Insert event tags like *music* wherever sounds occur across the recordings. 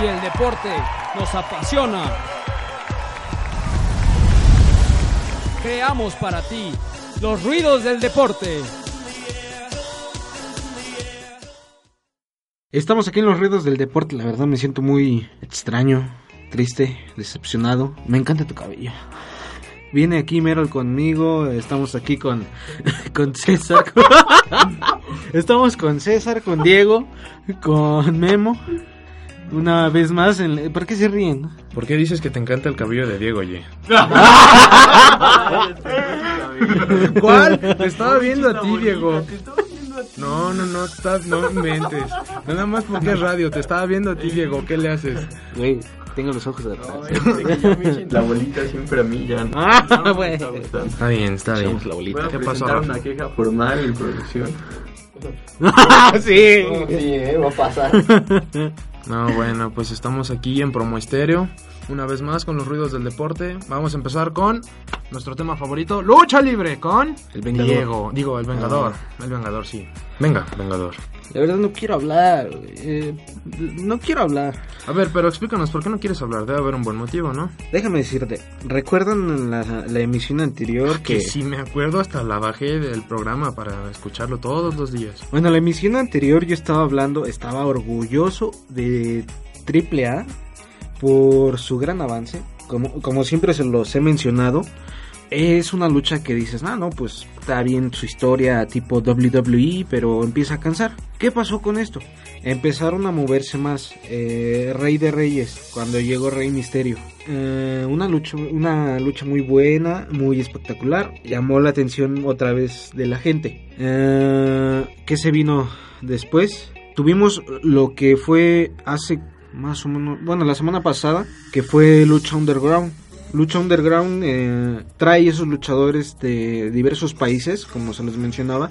Y el deporte nos apasiona. Creamos para ti los ruidos del deporte. Estamos aquí en los ruidos del deporte, la verdad me siento muy extraño, triste, decepcionado. Me encanta tu cabello. Viene aquí Meryl conmigo, estamos aquí con, *laughs* con César. *laughs* estamos con César, con Diego, con Memo. Una vez más, en, ¿por qué se ríen? ¿Por qué dices que te encanta el cabello de Diego, oye? *laughs* ¿Cuál? Te estaba viendo a ti, Diego. No, no, no, estás, no inventes. Nada más porque es radio, te estaba viendo a ti, Diego. ¿Qué le haces? Güey, tengo los ojos de atrás. *laughs* La bolita siempre a mí ya no. Ah, bueno. Está bien, está bien. La bolita. Voy a ¿Qué pasó, una queja formal en producción. *laughs* sí. Sí, eh, va a pasar. No, bueno, pues estamos aquí en Promo Estéreo. Una vez más con los ruidos del deporte. Vamos a empezar con nuestro tema favorito, lucha libre con El Vengador. Diego. Digo, el Vengador. El Vengador, sí. Venga, Vengador. La verdad no quiero hablar. eh, no quiero hablar. A ver, pero explícanos, ¿por qué no quieres hablar? Debe haber un buen motivo, ¿no? Déjame decirte, ¿recuerdan la, la emisión anterior Que que... si me acuerdo, hasta la bajé del programa para escucharlo todos los días. Bueno, la emisión anterior yo estaba hablando, estaba orgulloso de AAA por su gran avance. Como, como siempre se los he mencionado, es una lucha que dices, ah, no, pues está bien su historia tipo WWE, pero empieza a cansar. ¿Qué pasó con esto? Empezaron a moverse más. eh, Rey de Reyes, cuando llegó Rey Misterio. Eh, una, lucha, una lucha muy buena, muy espectacular. Llamó la atención otra vez de la gente. Eh, ¿Qué se vino después? Tuvimos lo que fue hace más o menos, bueno, la semana pasada, que fue Lucha Underground. Lucha Underground eh, trae esos luchadores de diversos países, como se les mencionaba.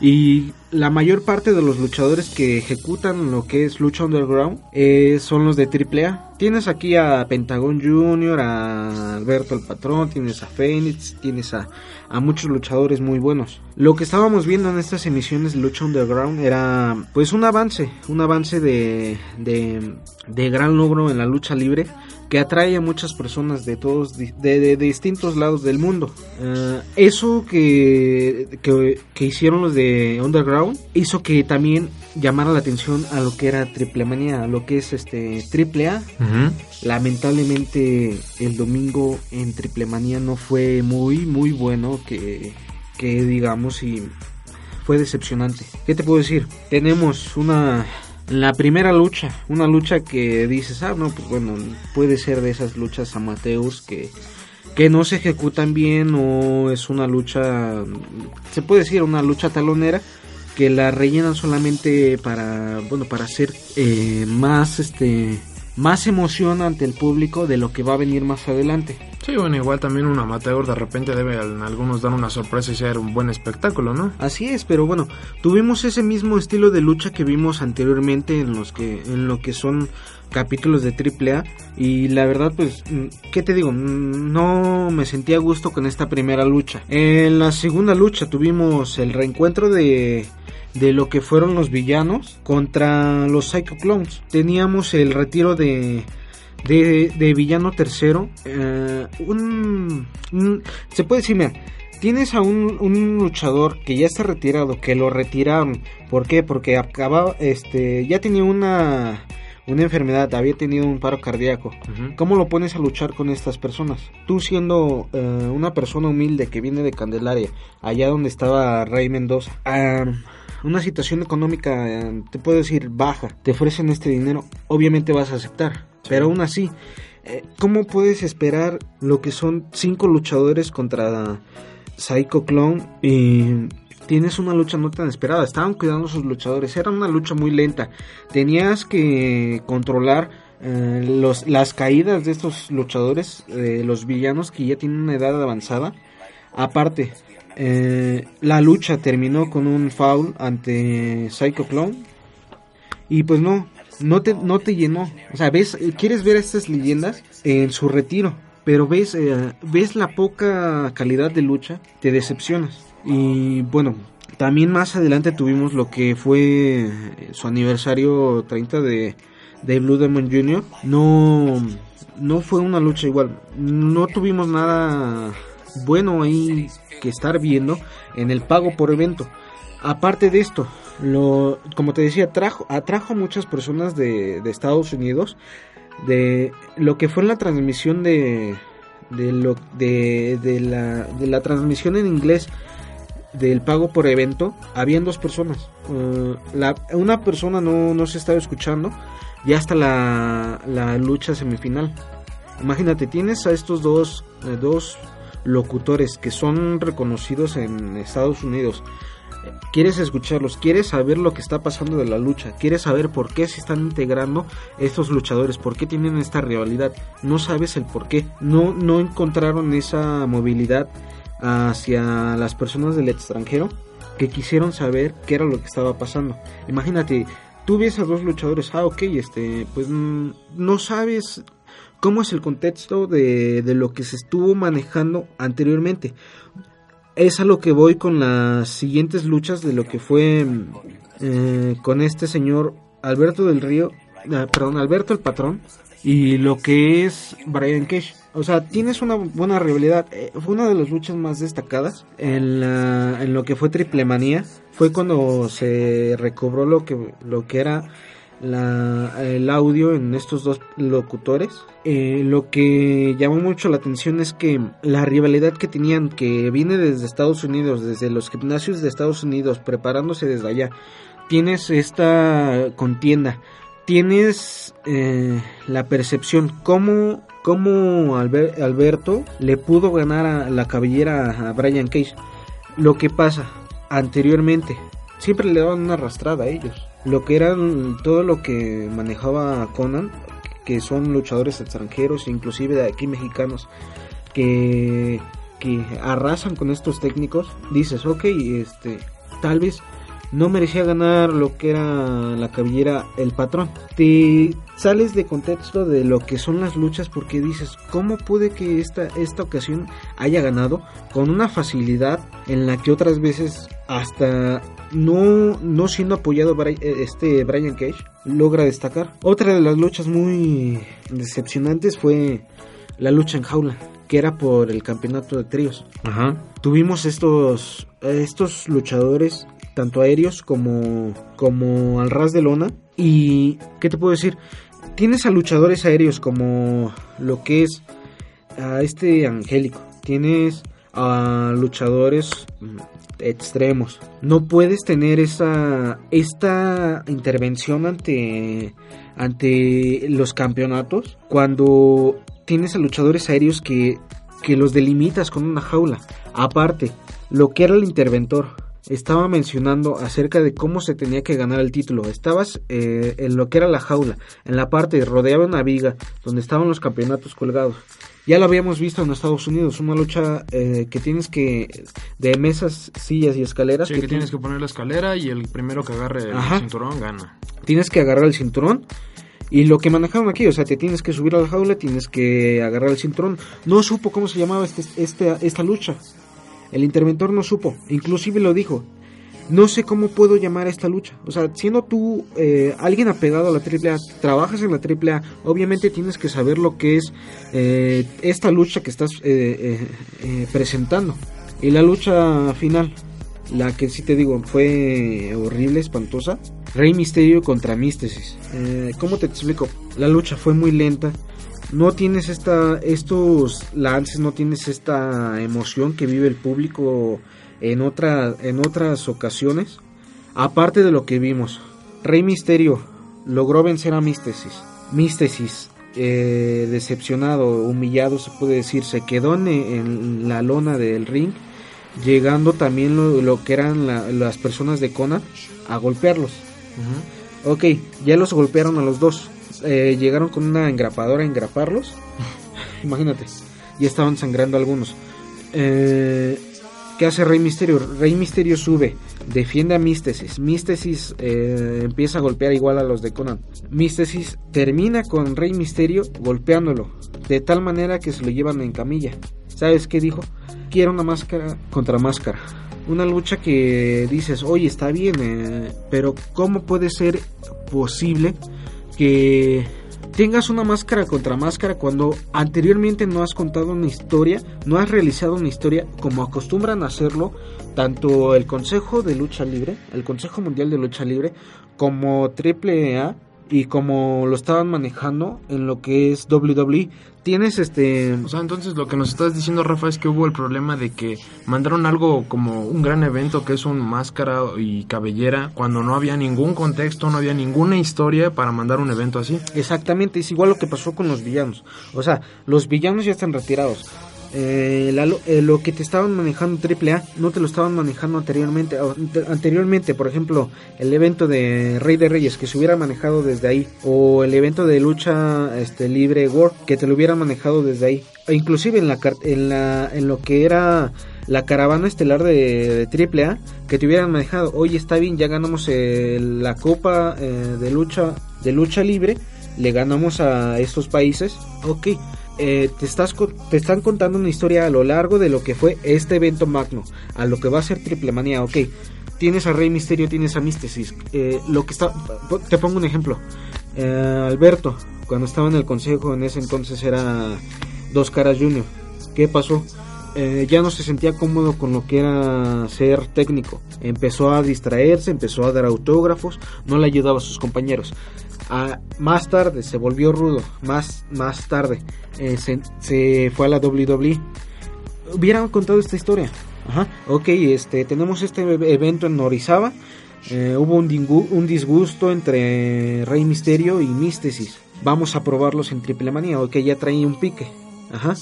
Y la mayor parte de los luchadores que ejecutan lo que es Lucha Underground eh, son los de AAA. Tienes aquí a Pentagon Jr., a Alberto el Patrón, tienes a Phoenix, tienes a, a muchos luchadores muy buenos. Lo que estábamos viendo en estas emisiones de Lucha Underground era pues un avance, un avance de, de, de gran logro en la lucha libre que atrae a muchas personas de todos de, de- distintos lados del mundo. Eh, eso que, que, que hicieron los de Underground hizo que también llamara la atención a lo que era Triple Manía, a lo que es este Triple A. Lamentablemente el domingo en Triple Manía no fue muy muy bueno que, que digamos y fue decepcionante. ¿Qué te puedo decir? Tenemos una la primera lucha, una lucha que dices, ah, no, pues bueno, puede ser de esas luchas amateurs que que no se ejecutan bien o es una lucha se puede decir una lucha talonera que la rellenan solamente para bueno para hacer eh, más este más emoción ante el público de lo que va a venir más adelante Sí, bueno, igual también un amateur de repente debe a algunos dar una sorpresa y ser un buen espectáculo, ¿no? Así es, pero bueno, tuvimos ese mismo estilo de lucha que vimos anteriormente en los que en lo que son capítulos de AAA y la verdad pues mm, qué te digo, Mm, no me sentí a gusto con esta primera lucha. En la segunda lucha tuvimos el reencuentro de de lo que fueron los villanos contra los Psycho Clones. Teníamos el retiro de de, de villano tercero. eh, un- se puede decir, mira, tienes a un, un luchador que ya está retirado, que lo retiraron. ¿Por qué? Porque acababa, este, ya tenía una, una enfermedad, había tenido un paro cardíaco. ¿Cómo lo pones a luchar con estas personas? Tú siendo eh, una persona humilde que viene de Candelaria, allá donde estaba Rey Mendoza, una situación económica, eh, te puedo decir, baja, te ofrecen este dinero, obviamente vas a aceptar. Pero aún así, eh, ¿cómo puedes esperar lo que son cinco luchadores contra Psycho Clown y tienes una lucha no tan esperada. Estaban cuidando sus luchadores. Era una lucha muy lenta. Tenías que controlar eh, los, las caídas de estos luchadores, eh, los villanos que ya tienen una edad avanzada. Aparte, eh, la lucha terminó con un foul ante Psycho Clown. Y pues no, no te, no te llenó. O sea, ves, quieres ver estas leyendas en su retiro. Pero ves, eh, ves la poca calidad de lucha, te decepcionas. Y bueno, también más adelante tuvimos lo que fue su aniversario 30 de, de Blue Demon Jr. No, no fue una lucha igual. No tuvimos nada bueno ahí que estar viendo en el pago por evento. Aparte de esto, lo, como te decía, trajo, atrajo a muchas personas de, de Estados Unidos de lo que fue la transmisión de de lo de, de la de la transmisión en inglés del pago por evento habían dos personas. Uh, una persona no, no se estaba escuchando ya hasta la, la lucha semifinal. Imagínate tienes a estos dos eh, dos locutores que son reconocidos en Estados Unidos. Quieres escucharlos, quieres saber lo que está pasando de la lucha, quieres saber por qué se están integrando estos luchadores, por qué tienen esta rivalidad, no sabes el por qué, no, no encontraron esa movilidad hacia las personas del extranjero que quisieron saber qué era lo que estaba pasando. Imagínate, tú ves a dos luchadores, ah, ok, este, pues mm, no sabes cómo es el contexto de, de lo que se estuvo manejando anteriormente es a lo que voy con las siguientes luchas de lo que fue eh, con este señor Alberto del Río, ah, perdón, Alberto el Patrón y lo que es Brian Cage. O sea, tienes una buena rivalidad. Eh, fue una de las luchas más destacadas en, la, lo que fue Triple Manía. Fue cuando se recobró lo que, lo que era la, el audio en estos dos locutores. Eh, lo que llamó mucho la atención es que la rivalidad que tenían, que viene desde Estados Unidos, desde los gimnasios de Estados Unidos, preparándose desde allá, tienes esta contienda, tienes eh, la percepción, cómo, cómo Alber- Alberto le pudo ganar a la cabellera a Brian Cage. Lo que pasa anteriormente, siempre le daban una arrastrada a ellos. Lo que eran todo lo que manejaba Conan, que son luchadores extranjeros, inclusive de aquí mexicanos, que, que arrasan con estos técnicos, dices, ok, este, tal vez no merecía ganar lo que era la cabellera el patrón. Te sales de contexto de lo que son las luchas porque dices, ¿cómo puede que esta, esta ocasión haya ganado con una facilidad en la que otras veces hasta no, no siendo apoyado eh, este Brian Cage logra destacar? Otra de las luchas muy decepcionantes fue la lucha en jaula que era por el campeonato de tríos. Ajá. Tuvimos estos, estos luchadores, tanto aéreos como, como al ras de lona. Y, ¿qué te puedo decir? Tienes a luchadores aéreos como lo que es a este Angélico. Tienes a luchadores mm, extremos. No puedes tener esa esta intervención ante ante los campeonatos cuando tienes a luchadores aéreos que que los delimitas con una jaula. Aparte, lo que era el interventor estaba mencionando acerca de cómo se tenía que ganar el título. Estabas eh, en lo que era la jaula, en la parte rodeaba una viga donde estaban los campeonatos colgados. Ya lo habíamos visto en Estados Unidos, una lucha eh, que tienes que de mesas, sillas y escaleras Sí, que tienes que poner la escalera y el primero que agarre el cinturón gana. tienes que agarrar el cinturón. Y lo que manejaron aquí, o sea, te tienes que subir a la jaula, tienes que agarrar el cinturón. No supo cómo se llamaba este, este, esta lucha. El interventor no supo, inclusive lo dijo. No sé cómo puedo llamar a esta lucha. O sea, siendo tú eh, alguien apegado a la AAA, trabajas en la AAA, obviamente tienes que saber lo que es eh, esta lucha que estás eh, presentando. Y la lucha final, la que sí te digo fue horrible, espantosa. Rey Misterio contra Místesis. ¿Cómo te explico? La lucha fue muy lenta. No tienes esta, estos lances, no tienes esta emoción que vive el público en, otra, en otras ocasiones. Aparte de lo que vimos, Rey Misterio logró vencer a Místesis. Místesis, eh, decepcionado, humillado, se puede decir, se quedó en, en la lona del ring llegando también lo, lo que eran la- las personas de Conan a golpearlos. Ok, ya los golpearon a los dos. Eh, llegaron con una engrapadora a engraparlos. *laughs* Imagínate, ya estaban sangrando algunos. Eh, ¿Qué hace Rey Misterio? Rey Misterio sube, defiende a Místesis. Místesis eh, empieza a golpear igual a los de Conan. Místesis termina con Rey Misterio golpeándolo, de tal manera que se lo llevan en camilla. ¿Sabes qué dijo? Quiero una máscara contra máscara. Una lucha que dices, oye, está bien, pero ¿cómo puede ser posible que tengas una máscara contra máscara cuando anteriormente no has contado una historia, no has realizado una historia como acostumbran a hacerlo tanto el Consejo de Lucha Libre, el Consejo Mundial de Lucha Libre, como AAA y como lo estaban manejando en lo que es WWE. Tienes este O sea, entonces lo que nos estás diciendo, Rafa, es que hubo el problema de que mandaron algo como un gran evento que es un máscara y cabellera cuando no había ningún contexto, no había ninguna historia para mandar un evento así. Exactamente, es igual lo que pasó con los villanos. O sea, los villanos ya están retirados. Eh, la- eh, lo que te estaban manejando AAA no te lo estaban manejando anteriormente. Anteriormente, por ejemplo, el evento de Rey de Reyes que se hubiera manejado desde ahí, o el evento de lucha este, libre War que te lo hubieran manejado desde ahí, o inclusive en la, en la en lo que era la caravana estelar de, de AAA que te hubieran manejado. Oye, está bien, ya ganamos eh, la copa eh, de lucha de lucha libre le ganamos a estos países, ok, eh, te, estás, te están contando una historia a lo largo de lo que fue este evento magno, a lo que va a ser Triple Manía, ok, tienes a Rey Misterio, tienes a Místesis, eh, lo que está, te pongo un ejemplo, Eh, Alberto, cuando estaba en el consejo en ese entonces era Dos Caras Junior, ¿qué pasó? Ya no se sentía cómodo con lo que era ser técnico. Empezó a distraerse, empezó a dar autógrafos, no le ayudaba a sus compañeros. Más tarde se volvió rudo, más, más tarde eh, se, se fue a la WWE. Hubieran contado esta historia. Ajá, ok, este, tenemos este e- evento en Orizaba. Eh, hubo un, disgusto entre Rey Misterio y Místesis. Vamos a probarlos en Triple Manía. Ok, ya traía un pique. Ajá.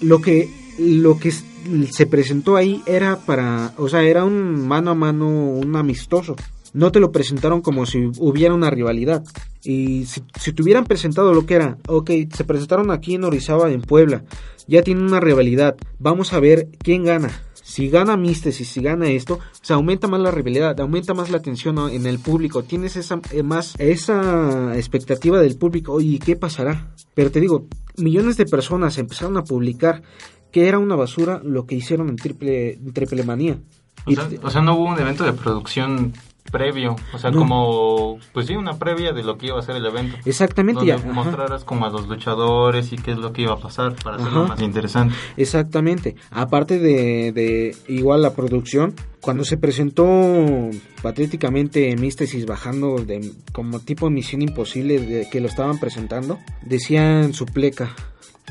Lo que, lo que se presentó ahí era para, o sea, era un mano a mano, un amistoso. No te lo presentaron como si hubiera una rivalidad. Y si, si te hubieran presentado lo que era, ok, se presentaron aquí en Orizaba, en Puebla, ya tienen una rivalidad, vamos a ver quién gana. Si gana Místesis, si gana esto, se aumenta más la rivalidad, aumenta más la atención ¿no? en el público, tienes esa, eh, más, esa expectativa del público, oye, ¿qué pasará? Pero te digo, millones de personas empezaron a publicar que era una basura lo que hicieron en Triple, Manía. O sea, no hubo un evento de producción previo, o sea, No. como, pues sí, una previa de lo que iba a ser el evento. exactamente Donde ya. mostraras como a los luchadores y qué es lo que iba a pasar para hacerlo Ajá. más interesante. Exactamente. Aparte de, de igual la producción, cuando se presentó patéticamente Místesis bajando de como tipo Misión Imposible de que lo estaban presentando, decían su pleca.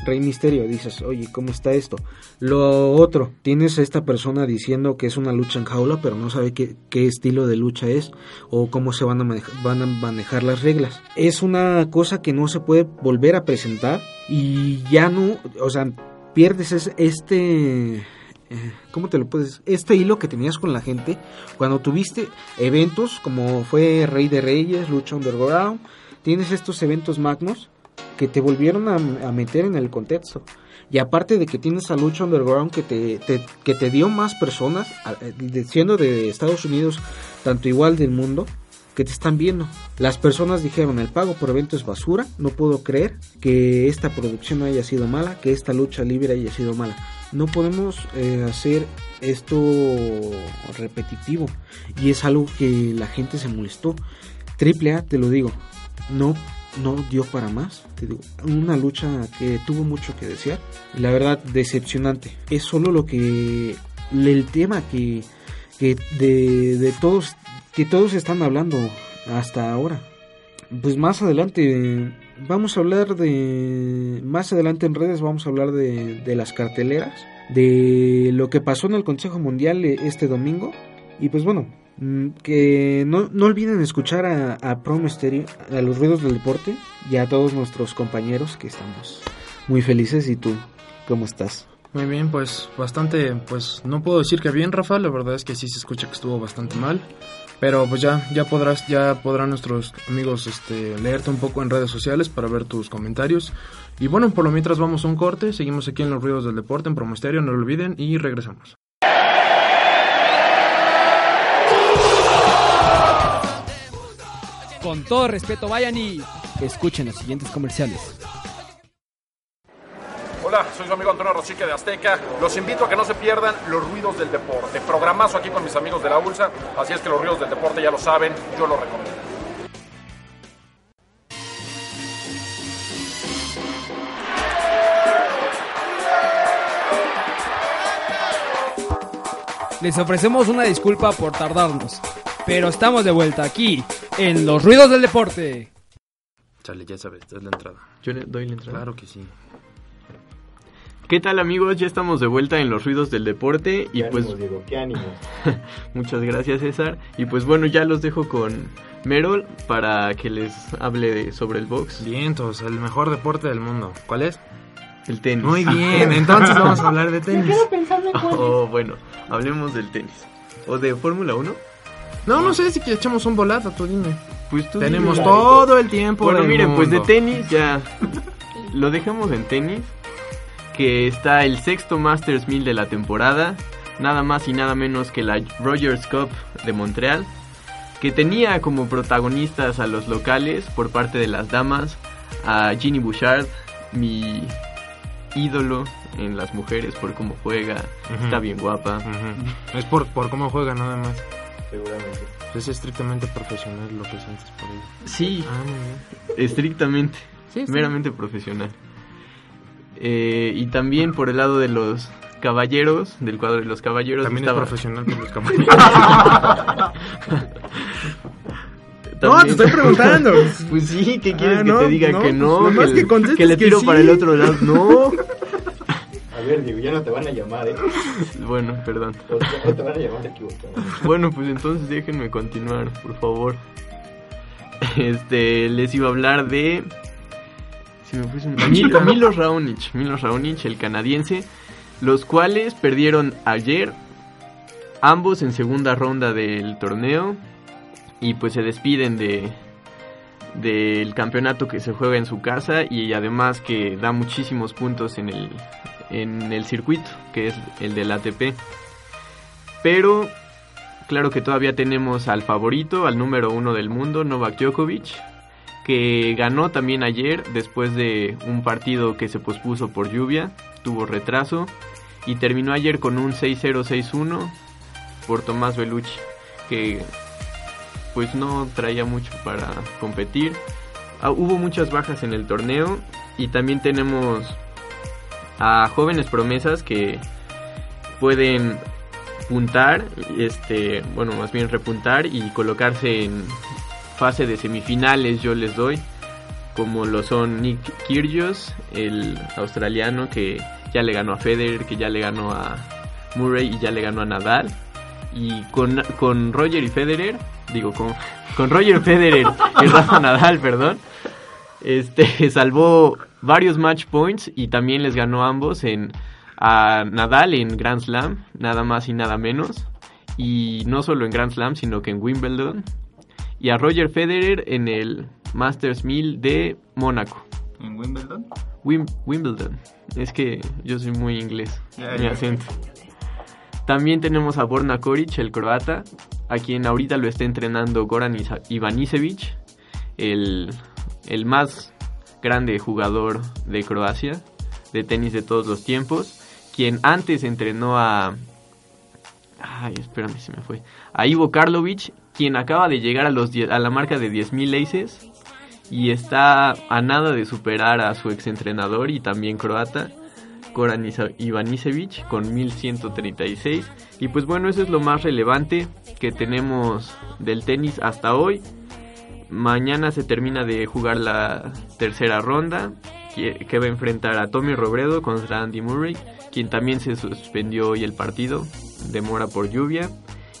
Rey Misterio, dices, oye, ¿cómo está esto? Lo otro, tienes a esta persona diciendo que es una lucha en jaula, pero no sabe qué, estilo de lucha es o cómo se van a, manejar, las reglas. Es una cosa que no se puede volver a presentar y ya no, o sea, pierdes es- este eh, ¿cómo te lo puedes? Este hilo que tenías con la gente cuando tuviste eventos como fue Rey de Reyes, Lucha Underground, tienes estos eventos magnos que te volvieron a, meter en el contexto. Y aparte de que tienes a Lucha Underground que te, te- que te dio más personas, eh, siendo de Estados Unidos, tanto igual del mundo, que te están viendo. Las personas dijeron, el pago por evento es basura, no puedo creer que esta producción haya sido mala, que esta lucha libre haya sido mala. No podemos eh, hacer esto repetitivo. Y es algo que la gente se molestó. Triple A, te lo digo, no, no dio para más. Te digo, una lucha que tuvo mucho que desear. La verdad, decepcionante. Es solo lo que. El tema que, que de, de todos. Que todos están hablando hasta ahora. Pues más adelante. Vamos a hablar de. Más adelante en redes vamos a hablar de, de las carteleras. De lo que pasó en el Consejo Mundial eh, este domingo. Y pues bueno, que no, no olviden escuchar a, a Stereo, a los ruidos del deporte y a todos nuestros compañeros que estamos muy felices. ¿Y tú cómo estás? Muy bien, pues bastante, pues no puedo decir que bien, Rafa, la verdad es que sí se escucha que estuvo bastante mal. Pero pues ya, ya podrás, ya podrán nuestros amigos este, leerte un poco en redes sociales para ver tus comentarios. Y bueno, por lo mientras vamos a un corte, seguimos aquí en los ruidos del deporte, en Promosterio, no lo olviden, y regresamos. Con todo respeto, vayan y escuchen los siguientes comerciales. Hola, soy su amigo Antonio Rosique de Azteca. Los invito a que no se pierdan los ruidos del deporte. Programazo aquí con mis amigos de la ULSA. Así es que los ruidos del deporte ya lo saben, yo lo recomiendo. Les ofrecemos una disculpa por tardarnos, pero estamos de vuelta aquí, en los ruidos del deporte. Chale, ya sabes, es la entrada. Yo le doy la entrada. Claro que sí. ¿Qué tal amigos? Ya estamos de vuelta en los ruidos del deporte y pues ánimo, Diego, qué ánimo. *laughs* muchas gracias César y pues bueno ya los dejo con Merol para que les hable de- sobre el box, Vientos, el mejor deporte del mundo. ¿Cuál es? el tenis. Muy bien, *laughs* entonces vamos a hablar de tenis. Oh, bueno, hablemos del tenis. ¿O de Fórmula 1? No, no sé si que echamos un volado, tú dime. Pues tú Tenemos dime. todo el tiempo Bueno, del miren, pues de tenis ya lo dejamos en tenis, que está el sexto Masters 1000 de la temporada, nada más y nada menos que la Rogers Cup de Montreal, que tenía como protagonistas a los locales por parte de las damas, a Ginny Bouchard, mi ídolo en las mujeres por cómo juega, está bien guapa. Es por, por cómo juega nada más. Seguramente. Es estrictamente profesional lo que sientes por ella. Sí, Ah, muy bien. estrictamente, Sí, sí. meramente profesional. Eh, y también por el lado de los caballeros, del cuadro de los caballeros, También estaba- es profesional por los caballeros. *laughs* No, te también- estoy preguntando. *laughs* Pues sí, ¿qué quieres Ah, que no, te diga? no, que no, pues que, que contestes que le que tiro sí. para el otro lado. No. *laughs* A ver, Diego, ya no te van a llamar, ¿eh? bueno, perdón. O sea, no te van a llamar equivocado. Bueno, pues entonces déjenme continuar, por favor. Este, les iba a hablar de... Si me fue su- Mil- Milos Raonic, Milos Raonic, el canadiense, los cuales perdieron ayer, ambos en segunda ronda del torneo, y pues se despiden de del campeonato que se juega en su casa y además que da muchísimos puntos en el en el circuito que es el del ATP. Pero claro que todavía tenemos al favorito, al número uno del mundo, Novak Djokovic, que ganó también ayer después de un partido que se pospuso por lluvia, tuvo retraso y terminó ayer con un 6-0-6-1 por Tomás Belucci, que pues no traía mucho para competir. Ah, hubo muchas bajas en el torneo y también tenemos a jóvenes promesas que pueden puntar, este, bueno, más bien repuntar y colocarse en fase de semifinales, yo les doy, como lo son Nick Kyrgios, el australiano que ya le ganó a Federer, que ya le ganó a Murray y ya le ganó a Nadal. Y con, con Roger y Federer, digo, con, con Roger Federer *laughs* y Rafa Nadal, perdón, este salvó varios match points y también les ganó ambos en a Nadal en Grand Slam, nada más y nada menos. Y no solo en Grand Slam, sino que en Wimbledon. Y a Roger Federer en el Masters 1000 de Mónaco. ¿En Wimbledon? Wim- Wimbledon. Es que yo soy muy inglés, mi acento. También tenemos a Borna Koric, el croata, a quien ahorita lo está entrenando Goran Ivanisevic, el, el más grande jugador de Croacia, de tenis de todos los tiempos, quien antes entrenó a... Ay, espérame, se me fue. A Ivo Karlovic, quien acaba de llegar a, los a la marca de 10.000 aces y está a nada de superar a su exentrenador y también croata, Goran Isa- Ivanisevic, con 1136. Y pues bueno, eso es lo más relevante que tenemos del tenis hasta hoy. Mañana se termina de jugar la tercera ronda, que, va a enfrentar a Tommy Robredo contra Andy Murray, quien también se suspendió hoy el partido, demora por lluvia.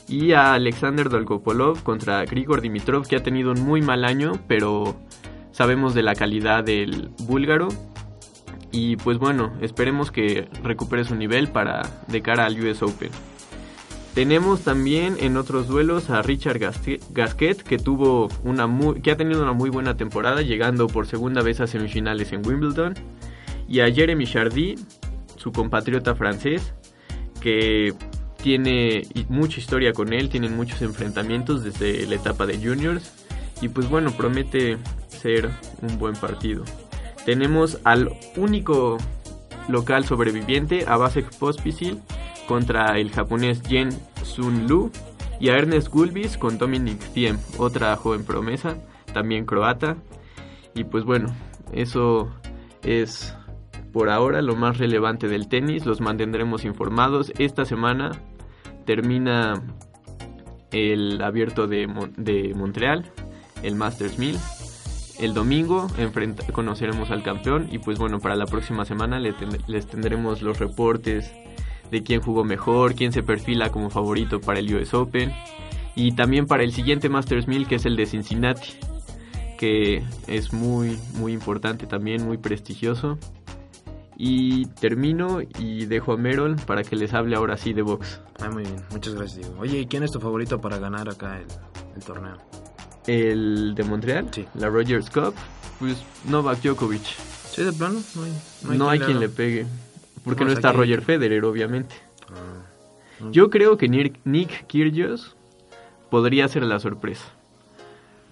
Y a Alexander Dolgopolov contra Grigor Dimitrov, que ha tenido un muy mal año, pero sabemos de la calidad del búlgaro. Y pues bueno, esperemos que recupere su nivel para de cara al US Open. Tenemos también en otros duelos a Richard Gasque- Gasquet que tuvo una que ha tenido una muy buena temporada llegando por segunda vez a semifinales en Wimbledon y a Jeremy Chardy, su compatriota francés que tiene mucha historia con él, tienen muchos enfrentamientos desde la etapa de juniors y pues bueno, promete ser un buen partido. Tenemos al único local sobreviviente, a Vasek Pospisil, contra el japonés Jen Sun Lu, y a Ernest Gulbis con Dominic Thiem, otra joven promesa, también croata. Y pues bueno, eso es por ahora lo más relevante del tenis, los mantendremos informados. Esta semana termina el abierto de, Mon- de Montreal, el Masters 1000. El domingo conoceremos al campeón y pues bueno, para la próxima semana les tendremos los reportes de quién jugó mejor, quién se perfila como favorito para el US Open y también para el siguiente Masters 1000 que es el de Cincinnati, que es muy muy importante también, muy prestigioso. Y termino y dejo a Merol para que les hable ahora sí de box. Ah, muy bien, muchas gracias, Diego. Oye, ¿y quién es tu favorito para ganar acá el, el torneo? El de Montreal, Sí. la Rogers Cup, pues Novak Djokovic. ¿Sí, de plano? No hay, No hay, quien haga. le pegue. Porque no está. Roger Federer, obviamente. Ah. Yo creo que Nick, Nick Kyrgios podría ser la sorpresa.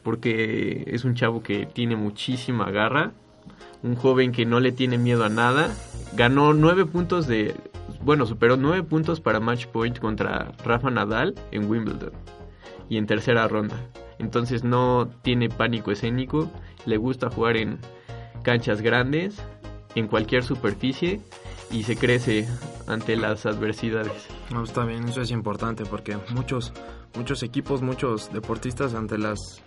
Porque es un chavo que tiene muchísima garra. Un joven que no le tiene miedo a nada. Ganó nueve puntos de... Bueno, superó nueve puntos para match point contra Rafa Nadal en Wimbledon. Y en tercera ronda. Entonces no tiene pánico escénico. Le gusta jugar en canchas grandes. En cualquier superficie. Y se crece ante las adversidades. No, está bien, eso es importante porque muchos muchos equipos, muchos deportistas ante las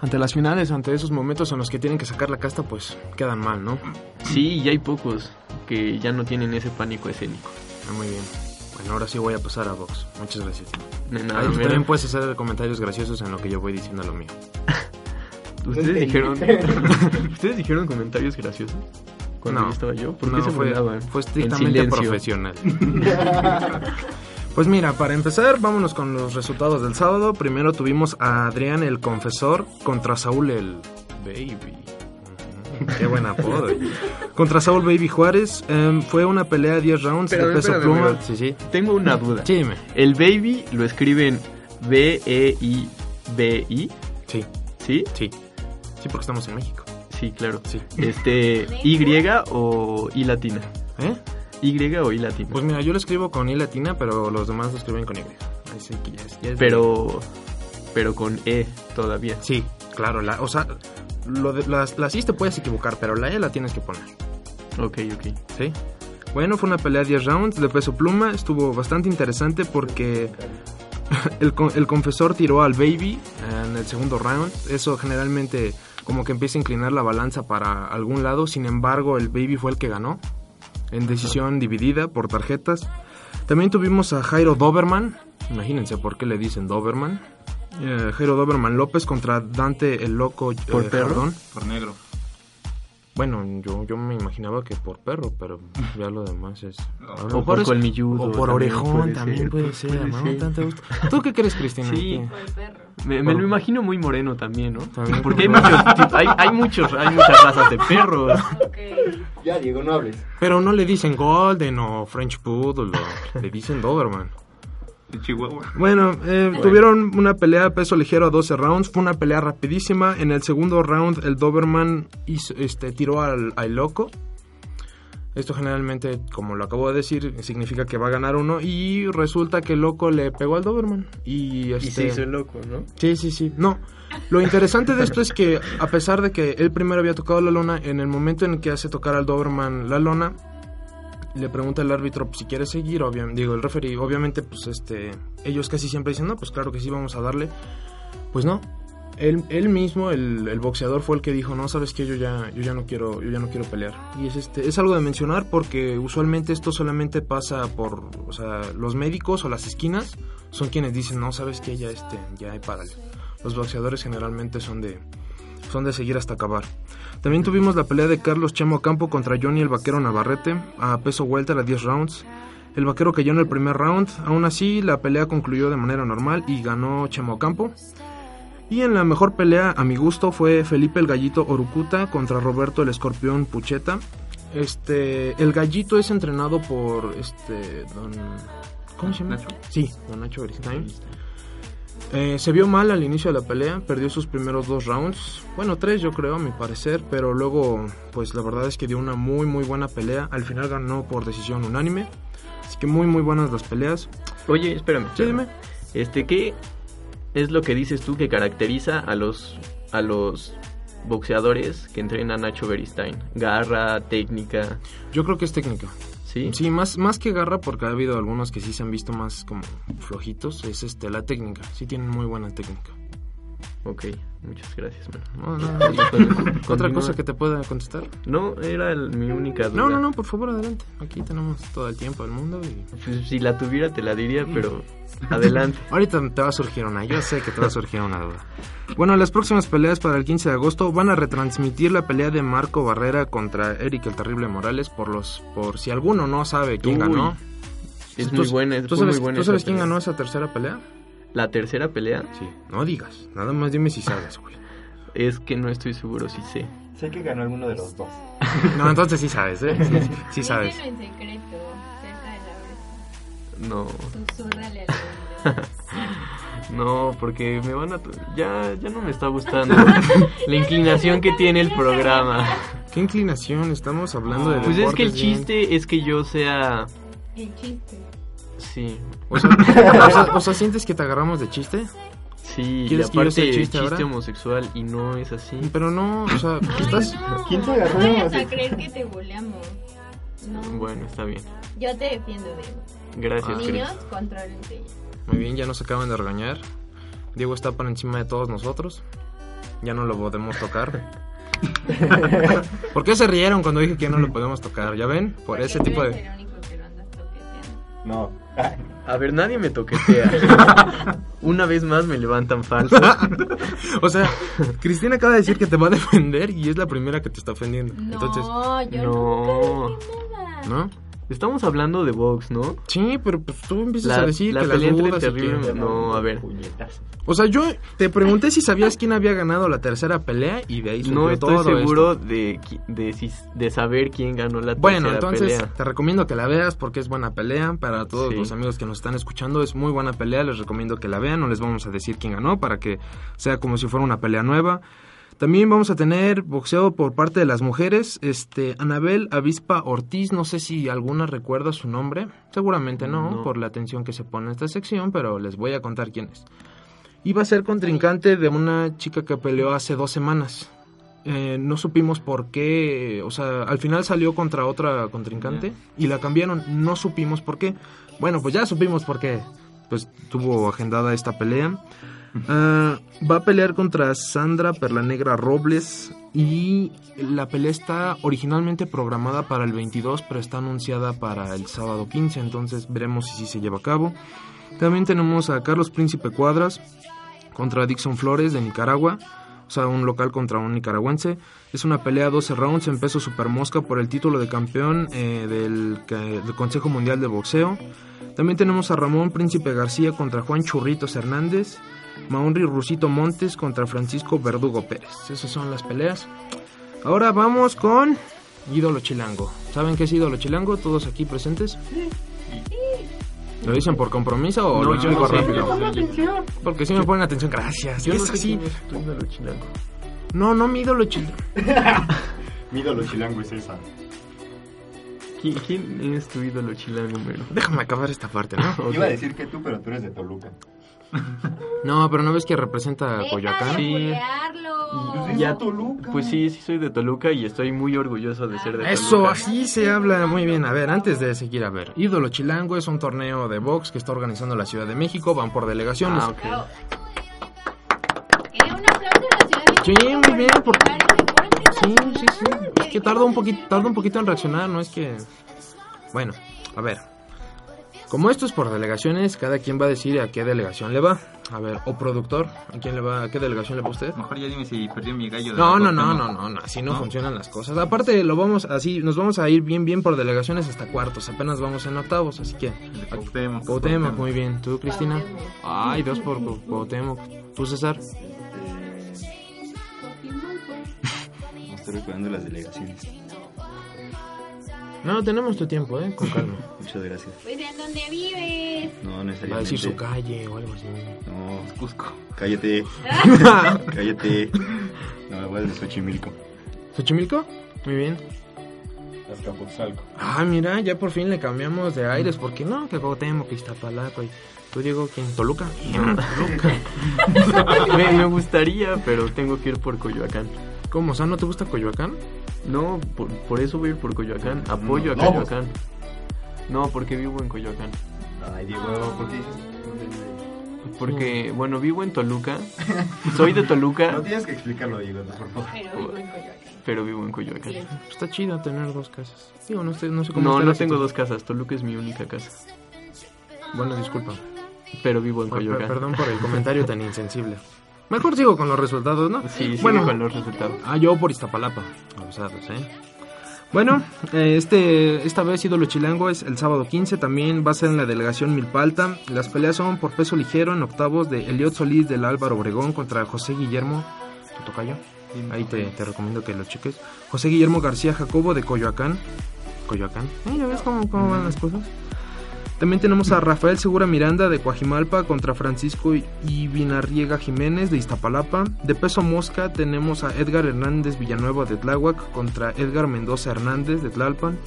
ante las finales, ante esos momentos en los que tienen que sacar la casta, pues quedan mal, ¿no? Sí, y hay pocos que ya no tienen ese pánico escénico. Ah, muy bien. Bueno, ahora sí voy a pasar a box. Muchas gracias. De nada, Ahí tú mira, también puedes hacer comentarios graciosos en lo que yo voy diciendo lo mío. *laughs* ¿Ustedes dijeron, *laughs* ¿Ustedes dijeron comentarios graciosos? Cuando No. yo estaba yo, ¿por qué No, se fue, burlaban? fue En estrictamente profesional. *laughs* Pues mira, para empezar, vámonos con los resultados del sábado. Primero tuvimos a Adrián el Confesor contra Saúl el Baby. Qué buen apodo. *laughs* Contra Saúl Baby Juárez. Em, fue una pelea de 10 rounds Espérame, de peso pluma. Sí, sí. Tengo una duda. Sí, dime. El baby lo escriben E B-E-I-B-I, Sí, ¿sí? sí. Sí, porque estamos en México. Sí, claro. Sí. Este, ¿Y o I latina? ¿Eh? ¿Y o I latina? Pues mira, yo lo escribo con I latina, pero los demás lo escriben con Y. Ahí sí que ya es- ya es- pero, pero con E todavía. Sí, claro. La, o sea, lo de, las, las I te puedes equivocar, pero la E la tienes que poner. Ok, ok. ¿sí? Bueno, fue una pelea de 10 rounds de peso pluma. Estuvo bastante interesante porque *laughs* el, el confesor tiró al baby en el segundo round. Eso generalmente como que empieza a inclinar la balanza para algún lado. Sin embargo, el baby fue el que ganó en decisión dividida por tarjetas. También tuvimos a Jairo Doberman. Imagínense por qué le dicen Doberman. Eh, Jairo Doberman López contra Dante el Loco eh, ¿Por perro? Jardón. Por negro. Bueno, yo, yo me imaginaba que por perro, pero *laughs* ya lo demás es... A lo O por colmilludo. O por también orejón puede también ser, puede ser, puede ¿no? ser. Tanto gusto. ¿Tú qué crees, Cristina? Sí. ¿Qué? Me, me lo imagino muy moreno también, ¿no? También. Porque hay muchos, hay, hay muchos, hay muchas razas de perros. Ya, Diego, no hables. Pero no le dicen Golden o French Poodle, o- le dicen Doberman. De Chihuahua. Bueno, eh, tuvieron una pelea a peso ligero a 12 rounds. Fue una pelea rapidísima. En el segundo round, el Doberman hizo- este, tiró al, al loco. Esto generalmente, como lo acabo de decir, significa que va a ganar uno. Y resulta que el loco le pegó al Doberman. Y, Y este, se hizo el loco, ¿no? Sí, sí, sí. No. Lo interesante de esto es que, a pesar de que él primero había tocado la lona, en el momento en que hace tocar al Doberman la lona, le pregunta el árbitro pues, si quiere seguir, digo, el referee, obviamente, pues este, ellos casi siempre dicen, no, pues claro que sí, vamos a darle. Pues no. Él, él mismo, el, el boxeador, fue el que dijo, no, sabes que yo ya, yo ya no quiero, yo ya no quiero pelear. Y es este, es algo de mencionar porque usualmente esto solamente pasa por, o sea, los médicos o las esquinas son quienes dicen, no, sabes que ya este, ya hay párale. Los boxeadores generalmente son de, son de seguir hasta acabar. También tuvimos la pelea de Carlos Chemo Campo contra Johnny el Vaquero Navarrete a peso welter a 10 rounds. El vaquero cayó en el primer round, aún así la pelea concluyó de manera normal y ganó Chemo Campo. Y en la mejor pelea, a mi gusto, fue Felipe el Gallito Orucuta contra Roberto el Escorpión Pucheta. Este, el Gallito es entrenado por este don ¿Cómo se llama? Sí, don Nacho Beristain. Eh, se vio mal al inicio de la pelea, perdió sus primeros dos rounds, bueno tres yo creo a mi parecer, pero luego pues la verdad es que dio una muy muy buena pelea, al final ganó por decisión unánime, así que muy muy buenas las peleas. Oye, espérame. Sí, dime. Este, ¿qué es lo que dices tú que caracteriza a los a los boxeadores que entrenan a Nacho Beristain? Garra, técnica. Yo creo que es técnica. ¿Sí? Sí, más, más que garra, porque ha habido algunos que sí se han visto más como flojitos, es este la técnica. Sí tienen muy buena técnica. Ok, muchas gracias, man. No, no, no. ¿Otra cosa que te pueda contestar? No, era el- mi única duda. No, no, no, por favor, adelante. Aquí tenemos todo el tiempo del mundo y... Pues, si la tuviera te la diría, pero adelante. *laughs* Ahorita te va a surgir una, yo sé que te va a surgir una duda. Bueno, las próximas peleas para el 15 de agosto van a retransmitir la pelea de Marco Barrera contra Eric el Terrible Morales por los por si alguno no sabe quién Uy, ganó. Es ¿Tú- muy buena, ¿Tú fue sabes, muy buena ¿tú sabes quién pelea. ganó esa tercera pelea? ¿La tercera pelea? Sí, no digas, nada más dime si sabes, güey. Es que no estoy seguro si sé. Sé que ganó alguno de los dos. *laughs* No, entonces sí sabes, ¿eh? Sí, sí, sí sabes. En secreto, cerca de la No. Susurrale al *laughs* no, porque me van a... Ya, ya no me está gustando *laughs* la inclinación que tiene el programa. ¿Qué inclinación? Estamos hablando de Pues es que el bien. chiste es que yo sea... El chiste. Sí, O sea, o sea, o sea, ¿sientes que te agarramos de chiste? sí, y ¿Quieres que yo aparte sea chiste, chiste ahora? homosexual y no es así. Pero no, o sea, Ay, estás... no. ¿Quién te agarró? No vayas a creer que te boleamos. No. Bueno, está bien. Yo te defiendo, Diego. Gracias, Chris. Niños, contrólense. Muy bien, ya nos acaban de regañar. Diego está por encima de todos nosotros. Ya no lo podemos tocar. ¿Por qué se rieron cuando dije que ya no lo podemos tocar? ¿Ya ven? Por ese Porque tipo tú eres de... el único que lo andas. No. *laughs* A ver, nadie me toquetea. *laughs* Una vez más me levantan falso. *laughs* O sea, Cristina acaba de decir que te va a defender y es la primera que te está ofendiendo. No, Entonces, yo No. nunca dije nada. ¿no? Estamos hablando de box, ¿no? Sí, pero pues tú empiezas La, a decir la que las pelea entre dudas y terrible... que- No, a ver. O sea, yo te pregunté si sabías quién había ganado la tercera pelea y de ahí No estoy todo seguro esto. de, de, de saber quién ganó la Bueno, tercera entonces pelea. te recomiendo que la veas porque es buena pelea. Para todos Sí. los amigos que nos están escuchando, es muy buena pelea. Les recomiendo que la vean. No les vamos a decir quién ganó para que sea como si fuera una pelea nueva. También vamos a tener boxeo por parte de las mujeres. Este, Anabel Avispa Ortiz, no sé si alguna recuerda su nombre. Seguramente no, No. por la atención que se pone en esta sección, pero les voy a contar quién es. Iba a ser contrincante de una chica que peleó hace dos semanas. Eh, no supimos por qué, o sea, al final salió contra otra contrincante y la cambiaron, no supimos por qué. Bueno, pues ya supimos por qué, pues tuvo agendada esta pelea. Ah, va a pelear contra Sandra Perlanegra Robles y la pelea está originalmente programada para el 22, pero está anunciada para el sábado 15, entonces veremos si se lleva a cabo. También tenemos a Carlos Príncipe Cuadras contra Dixon Flores de Nicaragua, o sea, un local contra un nicaragüense. Es una pelea 12 rounds en peso supermosca por el título de campeón eh, del Consejo Mundial de Boxeo. También tenemos a Ramón Príncipe García contra Juan Churritos Hernández. Maunri Rusito Montes contra Francisco Verdugo Pérez. Esas son las peleas. Ahora vamos con Ídolo Chilango. ¿Saben qué es Ídolo Chilango? ¿Todos aquí presentes? ¿Lo dicen por compromiso o No, lo yo explico no sé. rápido? Porque si me ponen atención, gracias. Yo es no sé así. quién es tu ídolo chilango. No, no mi ídolo chilango. *laughs* Mi ídolo chilango es esa. ¿Quién, quién es tu ídolo chilango, mero? Déjame acabar esta parte, ¿no? *laughs* Iba a decir que tú, pero tú eres de Toluca. *laughs* No, pero no ves que representa a Coyoacán. Sí. bulearlo. Es Ya- Toluca. Pues sí, sí soy de Toluca y estoy muy orgulloso de ser de Eso, Toluca. así se habla muy bien. A ver, antes de seguir, a ver. Ídolo Chilango es un torneo de box que está organizando la Ciudad de México. Van por delegaciones. Ah, ok. Bravo. Eh, un aplauso a la Ciudad de México Sí, muy bien, por porque- Sí, sí, sí. Es que tarda un poquito, tarda un poquito en reaccionar, no es que. Bueno, a ver. Como esto es por delegaciones, cada quien va a decir a qué delegación le va. A ver, o productor, ¿a quién le va? ¿A qué delegación le va usted? Mejor ya dime si perdió mi gallo. de No, no, no, no, no, no, así no, ¿No? funcionan las cosas. Aparte, lo vamos así, nos vamos a ir bien, bien por delegaciones hasta cuartos. Apenas vamos en octavos, así que. Cuauhtémoc. Cuauhtémoc, muy bien. ¿Tú, Cristina? Ay, dos por Cu- Cuauhtémoc. ¿Tú, César? *laughs* No estoy recordando las delegaciones. No, tenemos tu tiempo, ¿eh? Con calma. *laughs* Muchas gracias. Pues en donde vives. No Va a necesariamente. decir su calle o algo así. No, Cusco. Cállate. *laughs* Cállate. No, me voy al de Xochimilco. ¿Xochimilco? Muy bien. Azcapotzalco. Ah, mira, ya por fin le cambiamos de aires. ¿Por qué no? Que Cuauhtémoc, que Iztapalapa. y- ¿Tú, Diego, quién? ¿Toluca? *laughs* Toluca. me, me gustaría, pero tengo que ir por Coyoacán. ¿Cómo? O sea, ¿no te gusta Coyoacán? No, por, por eso voy a ir por Coyoacán. Apoyo a No, pues. Coyoacán. No, porque vivo en Coyoacán. Ay, Diego, ¿por qué dices? ¿Dónde vive? Porque, bueno, vivo en Toluca. Soy de No Toluca, tienes que explicarlo, Diego, por favor. Pero vivo en Coyoacán. pero vivo en Coyoacán. Está chido tener dos casas. Digo, no sé, no sé cómo No, no tengo dos casas. Toluca es mi única casa. Bueno, disculpa. Pero vivo en Coyoacán. perdón por el comentario tan insensible. Mejor sigo con los resultados, ¿no? Sí, bueno, con los resultados. Ah, yo por Iztapalapa. Abusados, ¿eh? Bueno, eh, este, esta vez ídolo chilango es el sábado 15, también va a ser en la delegación Milpalta. Las peleas son por peso ligero en octavos de Eliot Solís del Álvaro Obregón contra José Guillermo, tocayo. Ahí te, te recomiendo que lo cheques. José Guillermo García Jacobo de Coyoacán. Coyoacán. Eh, ya ves cómo, cómo van las cosas. También tenemos a Rafael Segura Miranda de Coajimalpa contra Francisco Ibinarriega Jiménez de Iztapalapa. De peso mosca tenemos a Edgar Hernández Villanueva de Tláhuac contra Edgar Mendoza Hernández de Tlalpan.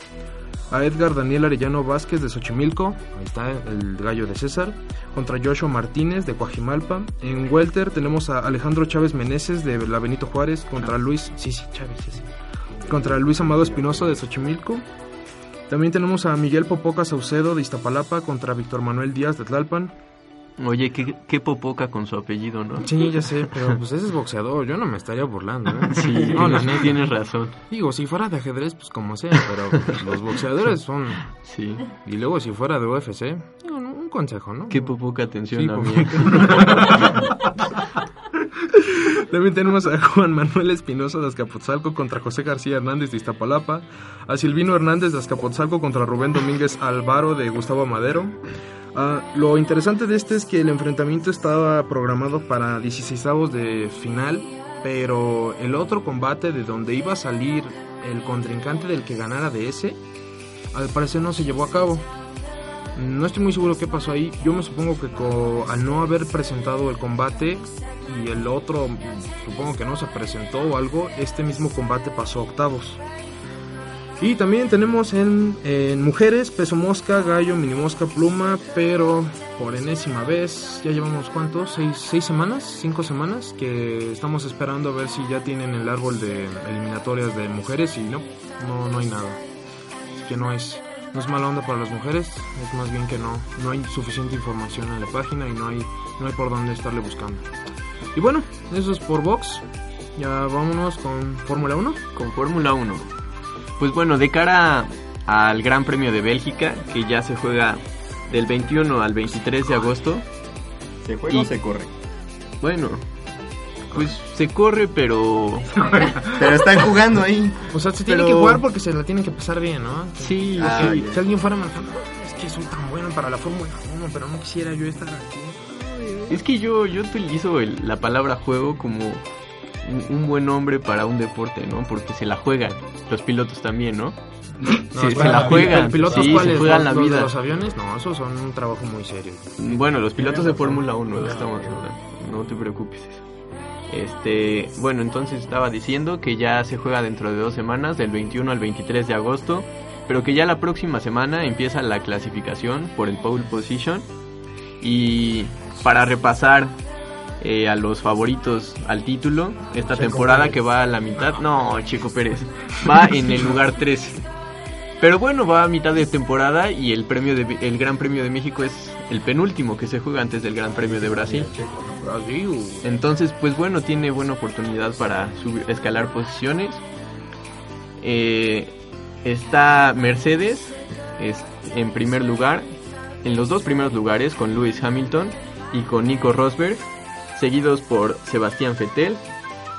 A Edgar Daniel Arellano Vázquez de Xochimilco, ahí está el gallo de César, contra Joshua Martínez de Coajimalpa. En Welter tenemos a Alejandro Chávez Meneses de la Benito Juárez contra Luis, Chávez, contra Luis Amado Espinosa de Xochimilco. También tenemos a Miguel Popoca Saucedo de Iztapalapa contra Víctor Manuel Díaz de Tlalpan. Oye, qué, qué popoca con su apellido, ¿no? Sí, ya sé, pero pues ese es boxeador, yo no me estaría burlando, ¿eh? Sí, no, la tienes, neta. tienes razón. Digo, si fuera de ajedrez, pues como sea, pero pues, los boxeadores son... Sí. Y luego si fuera de UFC, digo, no, un consejo, ¿no? Qué popoca atención Sí, a mí. *laughs* También tenemos a Juan Manuel Espinosa de Azcapotzalco contra José García Hernández de Iztapalapa, a Silvino Hernández de Azcapotzalco contra Rubén Domínguez Alvaro de Gustavo Madero. Ah, lo interesante de este es que el enfrentamiento estaba programado para 16 de final, pero el otro combate de donde iba a salir el contrincante del que ganara de ese, al parecer no se llevó a cabo. No estoy muy seguro qué pasó ahí. Yo me supongo que al no haber presentado el combate y el otro supongo que no se presentó o algo, este mismo combate pasó a octavos. Y también tenemos en, en mujeres, peso mosca, gallo, mini mosca, pluma, pero por enésima vez, ya llevamos cuántos, seis, seis semanas, cinco semanas, que estamos esperando a ver si ya tienen el árbol de eliminatorias de mujeres y no, no, no hay nada. Así que no es, no es mala onda para las mujeres, es más bien que no, no hay suficiente información en la página y no hay, no hay por dónde estarle buscando. Y bueno, eso es por Vox. Ya vámonos con Fórmula 1. Con Fórmula 1. Pues bueno, de cara al Gran Premio de Bélgica, que ya se juega del 21 al 23 de agosto. ¿Se juega Y- o se corre? Bueno, pues se corre, pero... *laughs* Pero están jugando ahí. O sea, se tiene Pero- que jugar porque se la tienen que pasar bien, ¿no? Sí, Ah, sí. Si alguien fuera manejando, es que soy tan bueno para la Fórmula 1, pero no quisiera yo estar aquí. Es que yo, yo utilizo el- la palabra juego como un, un buen nombre para un deporte, ¿no? Porque se la juegan. Los pilotos también, ¿no? se, se la juegan. ¿los ¿Pilotos sí, cuáles? se juegan ¿Los- la vida. los aviones? No, esos son un trabajo muy serio. Bueno, los pilotos de Fórmula 1 estamos hablando. No te preocupes. Este, bueno, entonces estaba diciendo que ya se juega dentro de dos semanas, del 21 al 23 de agosto, pero que ya la próxima semana empieza la clasificación por el pole position y para repasar eh, a los favoritos al título esta Checo temporada Pérez. que va a la mitad, no, Chico Pérez, va en el lugar 13. Pero bueno, va a mitad de temporada y el premio de, el Gran Premio de México es el penúltimo que se juega antes del Gran Premio de Brasil. Entonces, pues bueno, tiene buena oportunidad para subir, escalar posiciones. Eh, está Mercedes es en primer lugar. en los dos primeros lugares con Lewis Hamilton y con Nico Rosberg, seguidos por Sebastián Vettel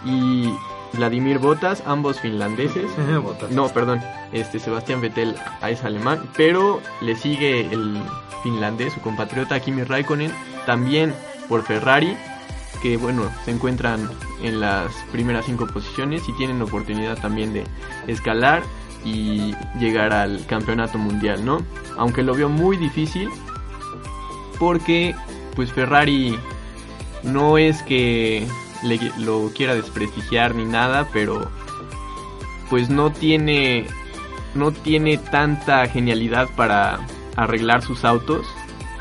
y Vladimir Bottas, ambos finlandeses. *laughs* Bottas. No, perdón, este Sebastián Vettel es alemán, pero le sigue el finlandés, su compatriota Kimi Raikkonen, también por Ferrari, que bueno, se encuentran en las primeras cinco posiciones y tienen oportunidad también de escalar y llegar al campeonato mundial, ¿no? Aunque lo veo muy difícil porque pues Ferrari no es que le, lo quiera desprestigiar ni nada, pero pues no tiene no tiene tanta genialidad para arreglar sus autos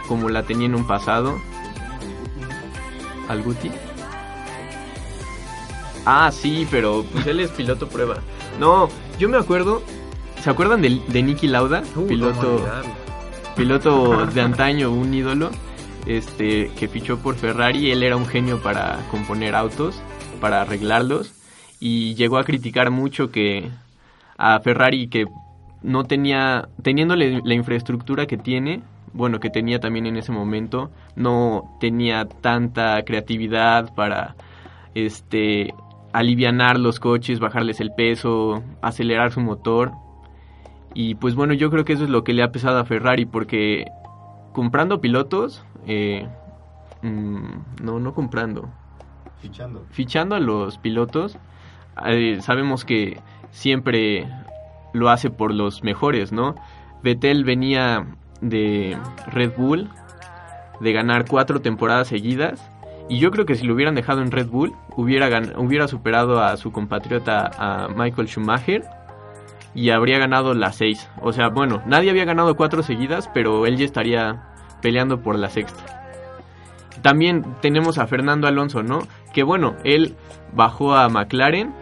como la tenía en un pasado. ¿Al Guti? Ah, sí, pero pues él es piloto prueba. No, yo me acuerdo. ¿Se acuerdan de, de Nicky Lauda? Uh, piloto, piloto de antaño, un ídolo. Este, que fichó por Ferrari. Él era un genio para componer autos, para arreglarlos. Y llegó a criticar mucho que a Ferrari que no tenía, teniéndole la infraestructura que tiene, bueno, que tenía también en ese momento, no tenía tanta creatividad para, este, alivianar los coches, bajarles el peso, acelerar su motor. Y pues bueno, yo creo que eso es lo que le ha pesado a Ferrari, porque comprando pilotos, eh, mm, no, no comprando, Fichando. fichando a los pilotos, eh, sabemos que siempre lo hace por los mejores, ¿no? Vettel venía de Red Bull, de ganar cuatro temporadas seguidas, y yo creo que si lo hubieran dejado en Red Bull, hubiera, hubiera superado a su compatriota, a Michael Schumacher, y habría ganado las seis. O sea, bueno, nadie había ganado cuatro seguidas, pero él ya estaría peleando por la sexta. También tenemos a Fernando Alonso, ¿no? Que bueno, él bajó a McLaren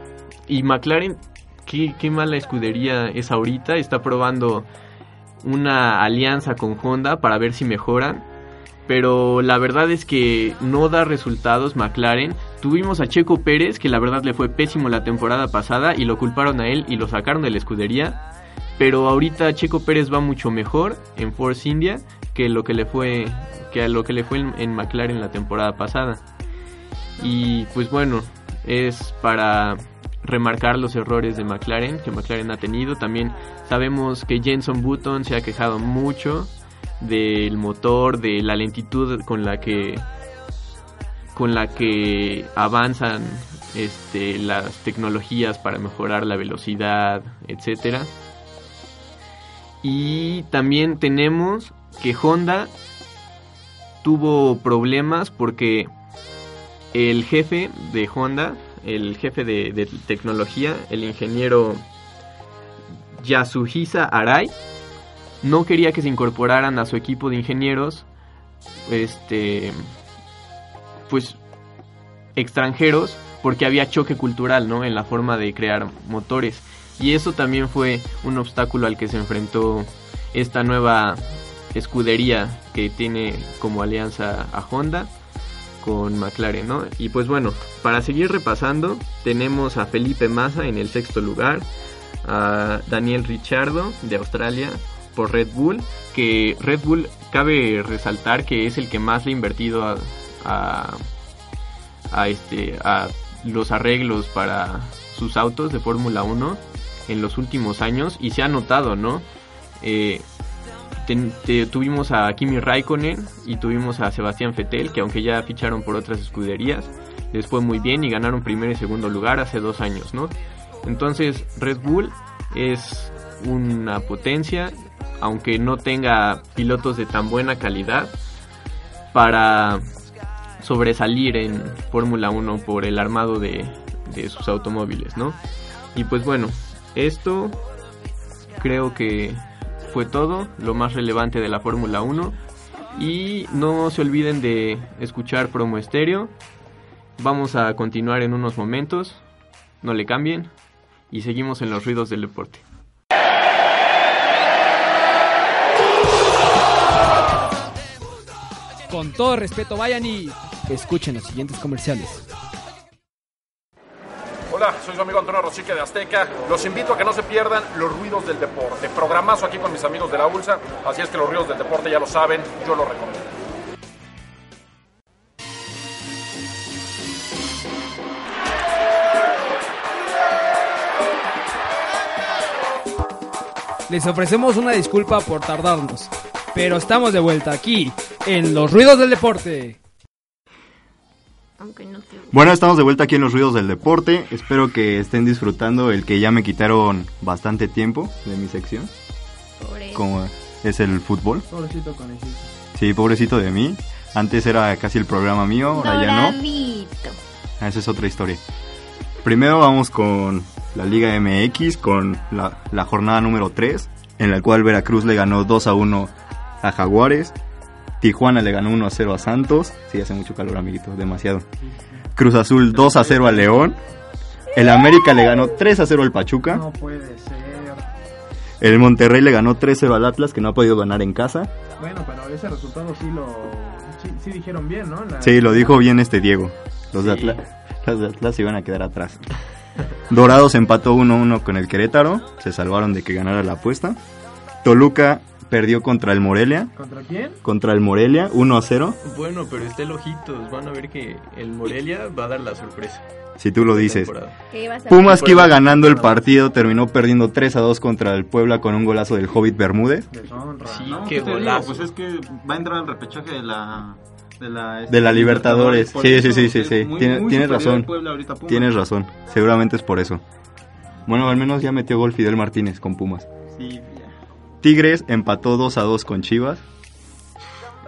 y McLaren, qué, mala escudería es ahorita, está probando una alianza con Honda para ver si mejoran. Pero la verdad es que no da resultados McLaren. Tuvimos a Checo Pérez, que la verdad le fue pésimo la temporada pasada y lo culparon a él y lo sacaron de la escudería. Pero ahorita Checo Pérez va mucho mejor en Force India que lo que le fue que a lo que le fue en, en McLaren la temporada pasada. Y pues bueno, es para remarcar los errores de McLaren que McLaren ha tenido. También sabemos que Jenson Button se ha quejado mucho del motor, de la lentitud con la que con la que avanzan este, las tecnologías para mejorar la velocidad, etcétera. Y también tenemos que Honda tuvo problemas porque el jefe de Honda, el jefe de, tecnología, el ingeniero Yasuhisa Arai, no quería que se incorporaran a su equipo de ingenieros, este, pues extranjeros, porque había choque cultural, ¿no? En la forma de crear motores. Y eso también fue un obstáculo al que se enfrentó esta nueva escudería que tiene como alianza a Honda con McLaren, ¿no? Y pues bueno, para seguir repasando, tenemos a Felipe Massa en el sexto lugar, a Daniel Ricciardo de Australia por Red Bull, que Red Bull cabe resaltar que es el que más le ha invertido a, a, a este, a los arreglos para sus autos de Fórmula 1 en los últimos años y se ha notado, ¿no? Eh, te- tuvimos a Kimi Raikkonen y tuvimos a Sebastián Vettel, que aunque ya ficharon por otras escuderías, les fue muy bien y ganaron primer y segundo lugar hace dos años, ¿no? Entonces Red Bull es una potencia, aunque no tenga pilotos de tan buena calidad, para sobresalir en Fórmula 1 por el armado de, de sus automóviles, ¿no? Y pues bueno, esto creo que fue todo, lo más relevante de la Fórmula 1. Y no se olviden de escuchar Promo Estéreo. Vamos a continuar en unos momentos, no le cambien y seguimos en los ruidos del deporte. Con todo respeto, vayan y escuchen los siguientes comerciales. Soy su amigo Antonio Rosique de Azteca. Los invito a que no se pierdan los ruidos del deporte. Programazo aquí con mis amigos de la ULSA. Así es que los ruidos del deporte ya lo saben, yo lo recomiendo. Les ofrecemos una disculpa por tardarnos, pero estamos de vuelta aquí, en Los Ruidos del Deporte. Aunque no te... Bueno, estamos de vuelta aquí en los ruidos del deporte. Espero que estén disfrutando el que ya me quitaron bastante tiempo de mi sección, Por eso. como es el fútbol. Pobrecito conejito. Sí, pobrecito de mí. Antes era casi el programa mío, ahora ya no. Doradito. Ah, Esa es otra historia. Primero vamos con la Liga MX, con la, la jornada número 3, en la cual Veracruz le ganó 2 a 1 a Jaguares. Tijuana le ganó 1 a 0 a Santos. Sí, hace mucho calor, amiguito, demasiado. Cruz Azul 2 a 0 a León. El América le ganó 3 a 0 al Pachuca. No puede ser. El Monterrey le ganó 3 a 0 al Atlas, que no ha podido ganar en casa. Bueno, pero ese resultado sí lo. Sí, sí dijeron bien, ¿no? La- Sí, lo dijo bien este Diego. Los de Atlas, los de Atlas iban a quedar atrás. Dorados empató 1-1 con el Querétaro. Se salvaron de que ganara la apuesta. Toluca perdió contra el Morelia. ¿Contra quién? Contra el Morelia, 1-0. Bueno, pero estén ojitos. Van a ver que el Morelia va a dar la sorpresa. Si tú lo dices. Temporada. ¿Qué ibas a Pumas que iba ganando el partido terminó perdiendo 3-2 contra el Puebla con un golazo del Hobbit Bermúdez. Deshonra. Sí, No, qué pues golazo. pues es que va a entrar al repechaje de la de la, De la Libertadores. Sí, sí, sí, sí, sí. muy- Tiene- muy tienes razón. ahorita a. Tienes razón. Seguramente es por eso. Bueno, al menos ya metió gol Fidel Martínez con Pumas. Sí. Tigres empató 2 a 2 con Chivas.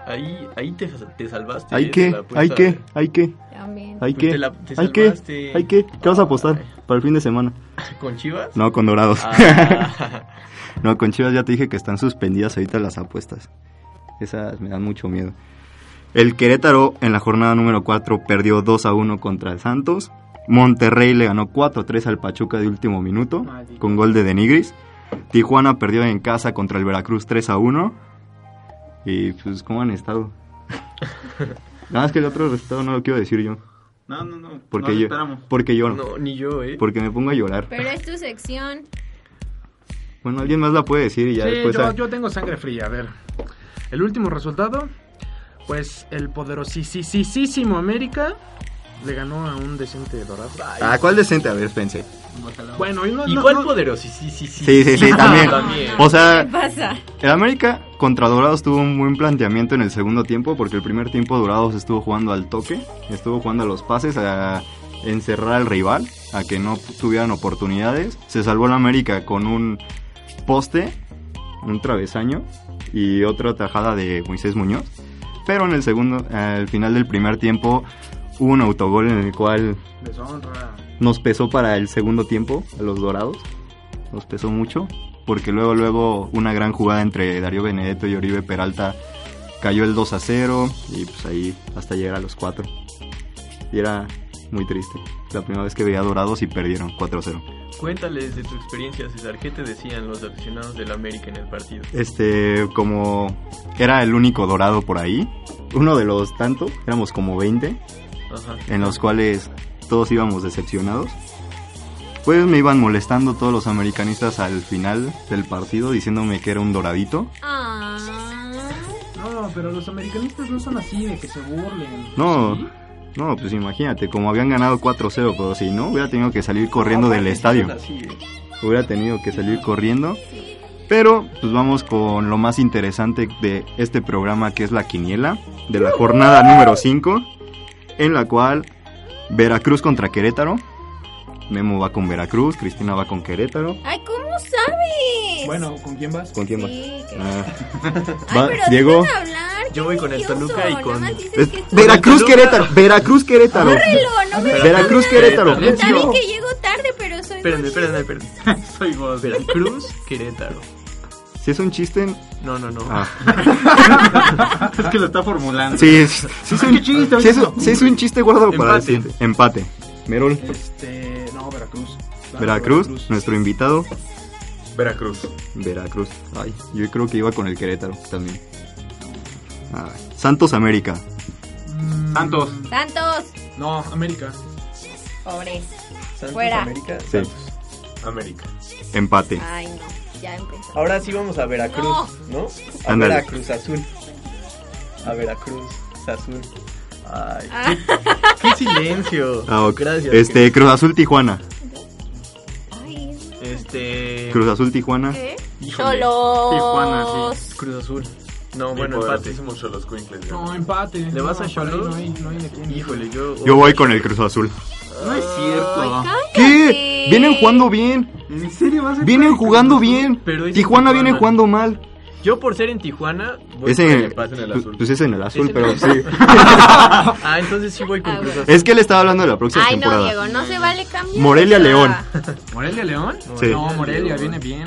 Ahí, ahí te, te salvaste. ¿Hay eh, qué? ¿Hay qué? ¿Hay qué? También. ¿Hay Pues qué? te la- te ¿Hay qué? salvaste. ¿Hay qué? ¿Qué vas a apostar Ay. para el fin de semana? *laughs* ¿Con Chivas? No, con Dorados. Ah, *laughs* no, con Chivas ya te dije que están suspendidas ahorita las apuestas. Esas me dan mucho miedo. El Querétaro en la jornada número 4 perdió 2 a 1 contra el Santos. Monterrey le ganó 4 a 3 al Pachuca de último minuto Maldito. con gol de Denigris. Tijuana perdió en casa contra el Veracruz 3 a 1. Y pues, ¿cómo han estado? *laughs* Nada más que el otro resultado no lo quiero decir yo. No, no, no. Porque no, yo, esperamos. porque lloro. no, ni yo, ¿eh? Porque me pongo a llorar. Pero es tu sección. Bueno, alguien más la puede decir y ya Sí, después... yo, yo tengo sangre fría. A ver. El último resultado. Pues el poderosísimo América le ganó a un decente dorado. Ah, ¿cuál decente? A ver, pense. Bueno, y no, ¿Y no- cuál no- poderoso? Sí, sí, sí. Sí, sí, sí, también. *laughs* O ¿Qué sea, pasa? el América contra Dorados tuvo un buen planteamiento en el segundo tiempo porque el primer tiempo Dorados estuvo jugando al toque, estuvo jugando a los pases, a encerrar al rival, a que no tuvieran oportunidades. Se salvó el América con un poste, un travesaño y otra tajada de Moisés Muñoz. Pero en el segundo, al final del primer tiempo, hubo un autogol en el cual Deshonra. nos pesó para el segundo tiempo a los Dorados. Nos pesó mucho. Porque luego, luego, una gran jugada entre Darío Benedetto y Oribe Peralta cayó el 2 a 0. Y pues ahí hasta llegar a los 4. Y era muy triste. La primera vez que veía Dorados y perdieron 4 a 0. Cuéntales de tu experiencia, César. ¿Qué te decían los aficionados del América en el partido? Este, como era el único dorado por ahí. Uno de los tantos, éramos como 20. Ajá. en los cuales todos íbamos decepcionados. Pues me iban molestando todos los americanistas al final del partido diciéndome que era un doradito. Ah. No, pero los americanistas no son así de que se burlen. No, ¿Sí? no, pues imagínate, como habían ganado 4-0, pero si no, hubiera tenido que salir corriendo del estadio. Así, ¿eh? Hubiera tenido que salir corriendo. Pero pues vamos con lo más interesante de este programa que es la quiniela de la jornada número 5, en la cual Veracruz contra Querétaro. Memo va con Veracruz, Cristina va con Querétaro. Ay, ¿cómo sabes? Bueno, ¿con quién vas? ¿Con quién? Sí, que- Ah. Ay, Va, pero Diego. hablar. Yo voy con el Toluca y con- Es- que Veracruz Toluca. Querétaro, Veracruz Querétaro. Córrelo, no me Veracruz Querétaro. Está bien que llego tarde, pero soy Espérenme, espérenme, espérenme. *laughs* Soy vos. Veracruz, Querétaro. Si es un chiste, No, no, no. ah. *laughs* Es que lo está formulando. Sí, es, sí es un, ¿Qué chiste? sí es un- sí es un chiste guardado para el Empate. siguiente. Empate. Merol, Este, no, Veracruz. Claro, Veracruz, nuestro invitado. Veracruz. Veracruz. Ay, yo creo que iba con el Querétaro también. Ay, Santos América. Santos. Santos. No, América. Pobres. Santos, Fuera. América, Sí. Santos. América. Empate. Ay, no. Ya empezó. Ahora sí vamos a Veracruz, ¿no? A. Veracruz Azul. A Veracruz Azul. Ay, Ah. qué, qué silencio. Ah. Gracias. Este, Cruz Azul Tijuana. Ay, Este. Cruz Azul Tijuana. ¿qué? Híjole. Cholos. Cruz Azul. No, bueno, empate. Poderosísimos Xoloscuincles, No, empate. ¿Le vas a Cholos? No hay, no hay de quién. Híjole, yo. Yo voy con el Cruz Azul. No es cierto. Ay, ¿Qué? Vienen jugando bien. ¿En serio vas a Vienen jugando bien. Pero es en Tijuana viene Tijuana. jugando mal. Yo por ser en Tijuana. Voy Es con en, empate en el azul. pues es en el azul, Es en pero el- sí. *laughs* ah, entonces sí voy con Ah, Cruz. Azul. Es que él estaba hablando de la próxima Ay, no, temporada. Diego, no se vale cambiar. Morelia o sea, León. ¿Morelia León? Sí. No, Morelia viene bien.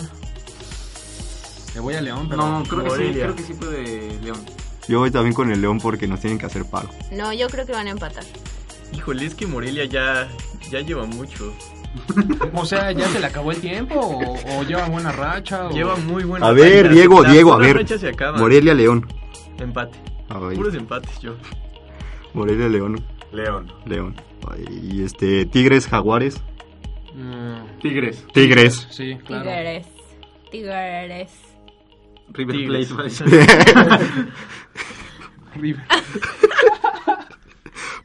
Le voy a León, pero. No, creo que sí, creo que sí puede León. Yo voy también con el León porque nos tienen que hacer paro. No, yo creo que van a empatar. Híjole, es que Morelia ya, ya lleva mucho. *laughs* O sea, ¿ya se le acabó el tiempo? ¿O, o lleva buena racha? O... Lleva muy buena A ver, racha. Diego, Diego, a ver. se. Morelia León. Empate. Ay, Puros empates yo. Morelia León. León. León. Ay, y este Tigres Jaguares. Mm, Tigres. Tigres. sí, claro. Tigres. Tigres. River. Plate. *laughs* River.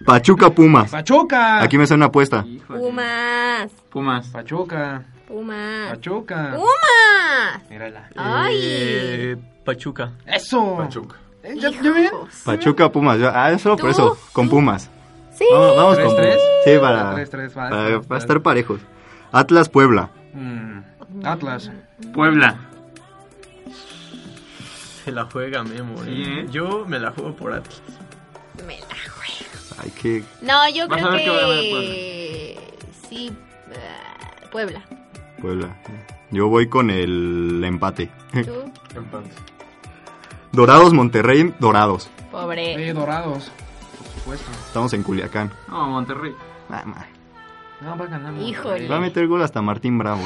Pachuca Pumas. Pachuca. Aquí me hace una apuesta. Híjole. Pumas. Pumas. Pachuca. Pumas. Pachuca. Pumas. Mírala. Ay. Eh, Pachuca. Eso. Pachuca. Eh, ¿Ya, ya ven? Hijos. Pachuca Pumas. Ah, solo por eso. Con Pumas. Sí. Vamos, vamos con ¿Tres, tres? Sí, para, Tres, tres, va, para, tres, para tres. estar parejos. Atlas Puebla. Mm, Atlas. Puebla. Se la juega Memo. Sí, eh. ¿eh? Yo me la juego por Atlas. Me la juego. Ay, que No, yo Vas creo a ver que. Sí. ah, Puebla. Puebla. Yo voy con el empate. Tú, *laughs* Empate. Dorados Monterrey, Dorados. pobre. Eh, dorados. Por supuesto. Estamos en Culiacán. No, Monterrey. Ah, ma. No, va a ganar. Híjole. Va a meter gol hasta Martín Bravo.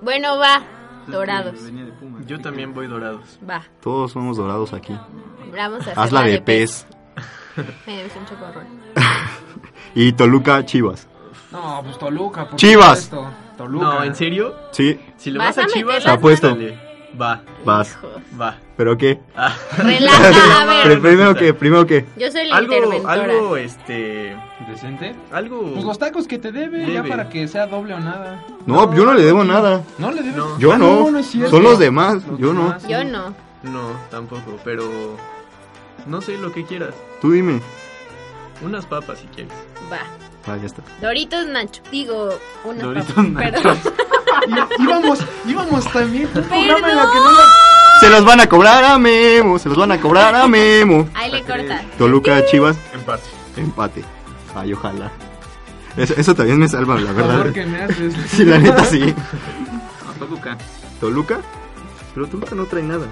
Bueno, va. Dorados. De Pumas. Yo también voy dorados. Va. Todos somos dorados aquí. Vamos a hacer Hazla de pez. *laughs* Me un chocorrol. *laughs* Y Toluca Chivas. No, pues Toluca. por Chivas. Toluca. No, ¿en serio? Sí, Si le ¿Vas vas, a a Chivas, Apuesto. Va, vas. Va. ¿Pero qué? Ah. Relaja, a *laughs* ver. primero que, primero que. Yo soy la algo, interventora. algo, este, ¿Decente? algo. Pues los tacos que te debe, ya para que sea doble o nada. No, yo no le debo nada. ¿No le debes? No. Yo Ah, no. no es cierto. Son los demás. Los Yo no. Yo no. No, tampoco, pero no sé lo que quieras. Tú dime. Unas papas si quieres. Va. Ah, ya está. Doritos Nacho. Digo, una Doritos papa. Nacho. Perdón. *laughs* Y- íbamos, íbamos también. Un Perdón. programa en la que no la... Se los van a cobrar a Memo. Se los van a cobrar a Memo. Ahí le corta. Toluca Chivas. Empate. Empate. Ay, ojalá. Eso, eso también me salva, la Por verdad. favor que me haces. *laughs* Sí, la neta sí. No, Toluca. ¿Toluca? Pero Toluca no trae nada.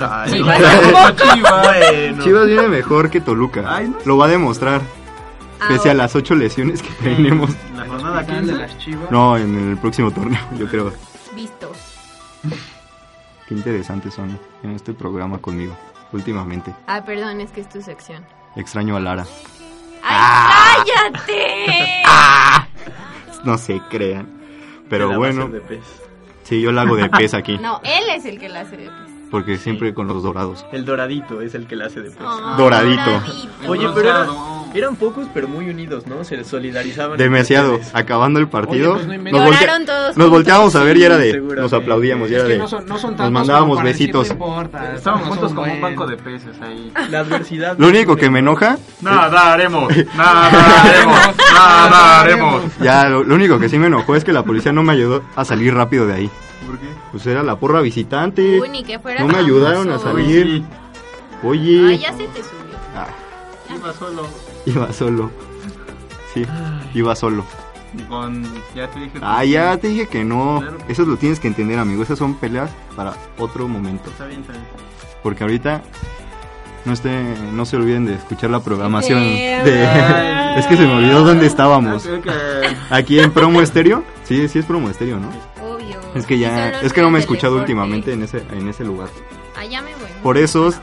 Ay, Sí, no. *laughs* Chivas. Bueno. Chivas viene mejor que Toluca. Ay, no. Lo va a demostrar. Pese a las ocho lesiones que tenemos. La jornada Final de 15. las chivas. No, en el próximo torneo, yo creo. Visto. Qué interesantes son en este programa conmigo, últimamente. Ah, perdón, es que es tu sección. Extraño a Lara. ¡Ay, cállate! *laughs* No se crean. Pero bueno, hacer de pez. sí, yo la hago de pez aquí. No, él es el que la hace de pez. Porque siempre con los dorados. El doradito es el que la hace de pez. Oh, Doradito. Oye, pero era- eran pocos pero muy unidos, ¿no? Se solidarizaban. Demasiado. Acabando el partido, Oye, pues no nos, voltea- todos nos volteábamos a ver y era de. Nos aplaudíamos y Es era que de. no son, no son Nos mandábamos besitos. No importa. Estábamos juntos como un banco de peces ahí. La adversidad. Lo único que me enoja, *laughs* Nada haremos. Nada *laughs* haremos. Nada haremos. ya, lo, lo único que sí me enojó es que la policía no me ayudó a salir rápido de ahí. Pues era la porra visitante. Uy, ni que fuera No me ayudaron a salir. Uy, sí. Oye, Ay, ya se te subió. Ah, Iba solo. iba solo. Sí, iba solo. Con. Ya te dije. Ah, ya te dije que no. Claro. Eso lo tienes que entender, amigo. Esas son peleas para otro momento. Está bien, está bien. Porque ahorita no esté, no se olviden de escuchar la programación. Sí, de- ay. *laughs* es que se me olvidó dónde estábamos. Creo que. *laughs* Aquí en Promo Estéreo. Sí, sí es Promo Estéreo, ¿no? Es que ya, es que no me he escuchado últimamente en ese, en ese lugar. Allá me voy. Por esos,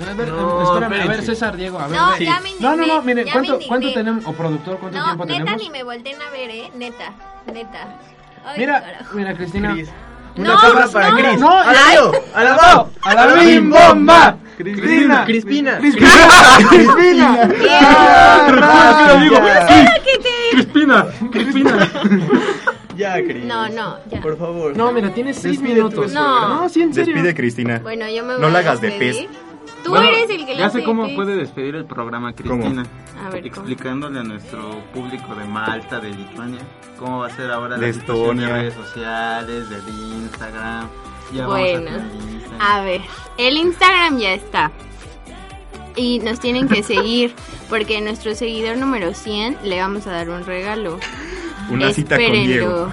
A ver, No, espérame, a ver. César, Diego, a ver. No, ve. ya me No, no, no, miren, ¿cuánto, ¿cuánto tenemos? O productor, ¿cuánto No, tiempo neta tenemos? ni me volteen a ver, ¿eh? Neta, neta. Ay, Mira, carajo. mira, Cristina. Una tabla no, para no, Cris. no, ¡A la. Leo! ¡A la! ¡A la bim bomba! Crispina. Crispina. Crispina. Crispina, Crispina. Ya, Cris. No, no, ya. Por favor. No, mira, tienes seis Despide minutos. No. No, sí, en serio. Despide Cristina. Bueno, yo me voy No la a hagas de despedir. pez. Tú Bueno, eres el que Ya la sé cómo hace de puede despedir el programa, Cristina. A ver, ¿cómo? Explicándole a nuestro público de Malta, de Lituania, cómo va a ser ahora De la situación de Estonia. redes sociales, del Instagram. Ya Bueno, vamos a tener Instagram. a ver, el Instagram ya está. Y nos tienen que seguir porque a nuestro seguidor número 100 le vamos a dar un regalo. Una cita con. Diego.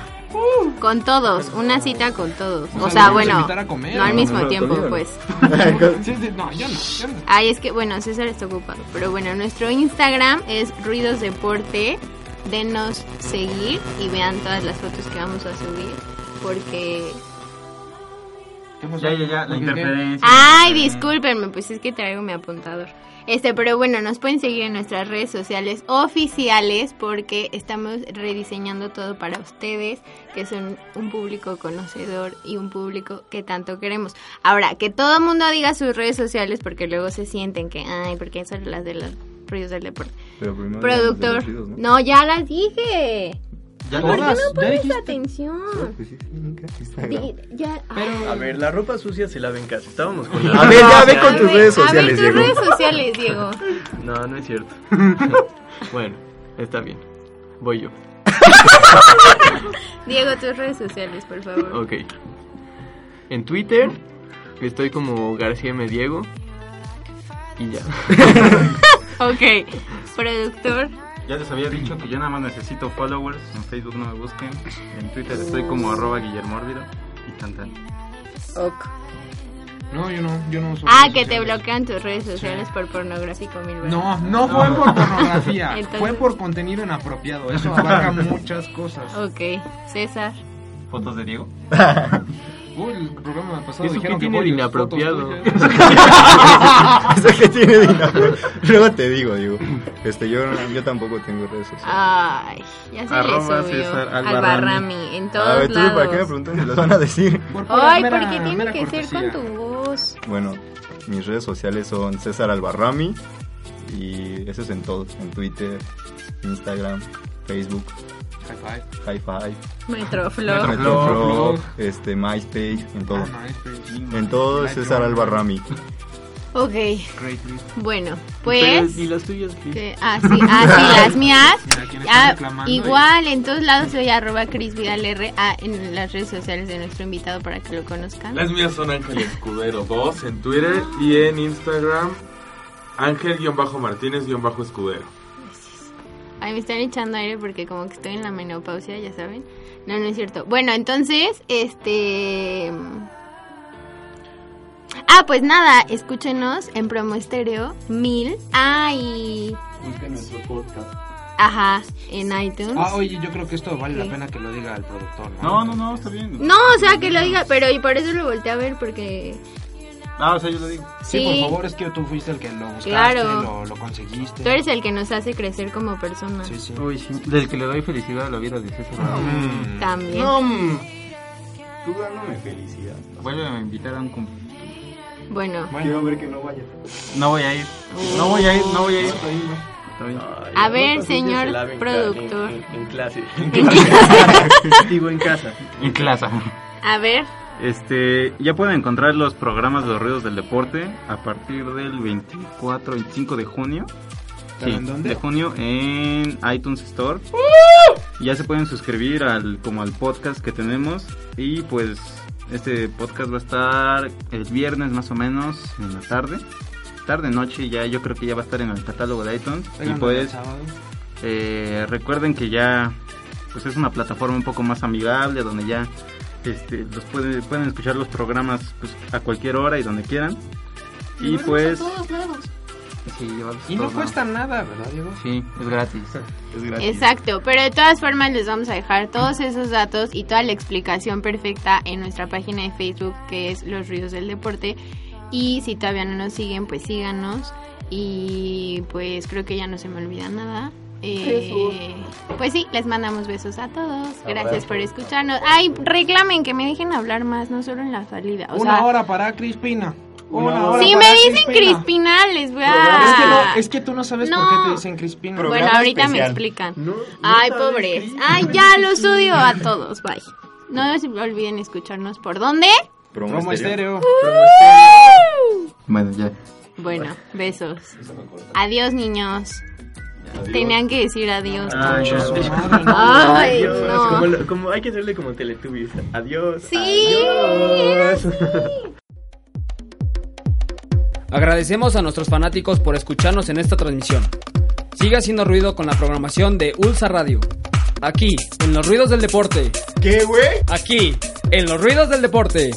Con todos, una cita con todos. O O sea, sea, ¿lo vamos a bueno, invitar a comer no al mismo No, tiempo, pues. *laughs* Sí, sí, no, yo no, yo no. Ay, es que, bueno, César está ocupado. Pero bueno, nuestro Instagram es Ruidos Deporte. Denos seguir y vean todas las fotos que vamos a subir. Porque. Ya, ya, ya, la interferencia. Ay, discúlpenme, pues es que traigo mi apuntador. Este, pero bueno, nos pueden seguir en nuestras redes sociales oficiales porque estamos rediseñando todo para ustedes, que son un público conocedor y un público que tanto queremos. Ahora, que todo el mundo diga sus redes sociales porque luego se sienten que, ay, porque son las de los ruidos del deporte. Pero primero Productor, los chidos, ¿no? no, ya las dije. Ya ¿Por qué no pones atención? Ya, A ver, la ropa sucia se lava en casa. Estábamos con la A ver, ya ve ropa con tus redes A ver, sociales, tus Diego. redes sociales, Diego. *laughs* No, no es cierto. *laughs* bueno, está bien. Voy yo. *laughs* Diego, tus redes sociales, por favor. Ok. En Twitter estoy como García M. Diego. Y ya. Ok, productor. Ya les había dicho que yo nada más necesito followers. En Facebook no me busquen. En Twitter estoy como arroba Guillermórbido. Y tan tan. Ok. No, yo no, yo no uso Ah, que te sociales. bloquean tus redes sociales por pornográfico mil veces. No, no fue por pornografía, *laughs* Entonces- fue por contenido inapropiado. Eso *laughs* abarca muchas cosas. Ok, César. ¿Fotos de Diego? *laughs* Uy, el programa pasado ¿Eso que *laughs* tiene de inapropiado? Eso que tiene dinero. Luego te digo, digo. Este, yo, yo tampoco tengo redes sociales. Ay, ya se Arroba César al Albarrami. Barrami en todos a ver, tú, lados. ¿para qué me preguntan? Se los van a decir. Ay, mera- porque tiene que ser con tu voz. Bueno, mis redes sociales son César Albarrami. Y eso es en todo. En Twitter, Instagram, Facebook, High five. High Five, Metroflog. Metroflog, este, MySpace, en todo. Ah, MySpace. En todo es César Albarrami. Ok, bueno, Pero, pues. ¿Y las tuyas? qué? que- ah, sí, ah, sí, *laughs* las mías. Mira, ¿quién está Ah, reclamando? igual, en todos lados soy arroba Cris Vidal R ah, en las redes sociales de nuestro invitado para que lo conozcan. Las mías son Ángel Escudero 2 en Twitter y en Instagram Ángel-Martínez-Escudero. Ay, me están echando aire porque como que estoy en la menopausia, ya saben. No, no es cierto. Bueno, entonces, este... Ah, pues nada, escúchenos en Promo Estéreo 1000. Ah, y... Busca nuestro podcast. Ajá, en iTunes. Ah, oye, yo creo que esto vale la pena que lo diga el productor, No, ¿no? no, no, está bien. No, o sea, que lo diga, pero y por eso lo volteé a ver porque... Ah, o sea, yo lo digo. Sí, Sí. por favor, es que tú fuiste el que lo buscaste, Claro. lo, lo conseguiste. Tú eres el que nos hace crecer como personas. Sí, sí. Uy, sí. Del que le doy felicidad a la vida de César. Mm. También. No, mm, tú dándome felicidad. Vuelve a invitar a un cum- Bueno, Quiero ver que no vaya. No voy a ir. No voy a ir, no voy a ir. Ay, A ver, señor se productor. En, en- en clase. En *laughs* *laughs* Digo, en casa. En clase. a ver, Este, ya pueden encontrar los programas de los ruidos del deporte a partir del 24, 25 de junio. ¿Pero Sí, en dónde? de junio en iTunes Store. Ya se pueden suscribir al como al podcast que tenemos y pues este podcast va a estar el viernes más o menos en la tarde. Tarde noche ya yo creo que ya va a estar en el catálogo de iTunes y pues eh, recuerden que ya pues es una plataforma un poco más amigable donde ya este, los pueden, pueden escuchar los programas pues, a cualquier hora y donde quieran. Y pues... Y no cuesta nada, ¿verdad, Diego? Sí, es gratis. Es gratis. Exacto, pero de todas formas les vamos a dejar todos esos datos y toda la explicación perfecta en nuestra página de Facebook que es Los Ruidos del Deporte Y si todavía no nos siguen, pues síganos. Y pues creo que ya no se me olvida nada. Eh, pues sí, les mandamos besos a todos. Gracias por escucharnos. Ay, reclamen que me dejen hablar más, no solo en la salida. O Una sea, hora para Crispina. Una hora si para me dicen Crispina, les voy Es que, no, a... es que tú no sabes No. por qué te dicen Crispina. Bueno, ahorita me explican. Ay, pobres. Ay, ya los odio a todos. Bye. No se olviden escucharnos por dónde. Promo estéreo. Bueno, ya. Bueno, besos. Adiós, niños. Tenían que decir adiós. Ay, no. Ay, Adiós. no. Como, lo- como hay que hacerle como Teletubbies. Adiós. Sí. Adiós. Agradecemos a nuestros fanáticos por escucharnos en esta transmisión. Sigue haciendo ruido con la programación de Ulsa Radio. Aquí, en los ruidos del deporte. ¿Qué, güey? Aquí, en los ruidos del deporte.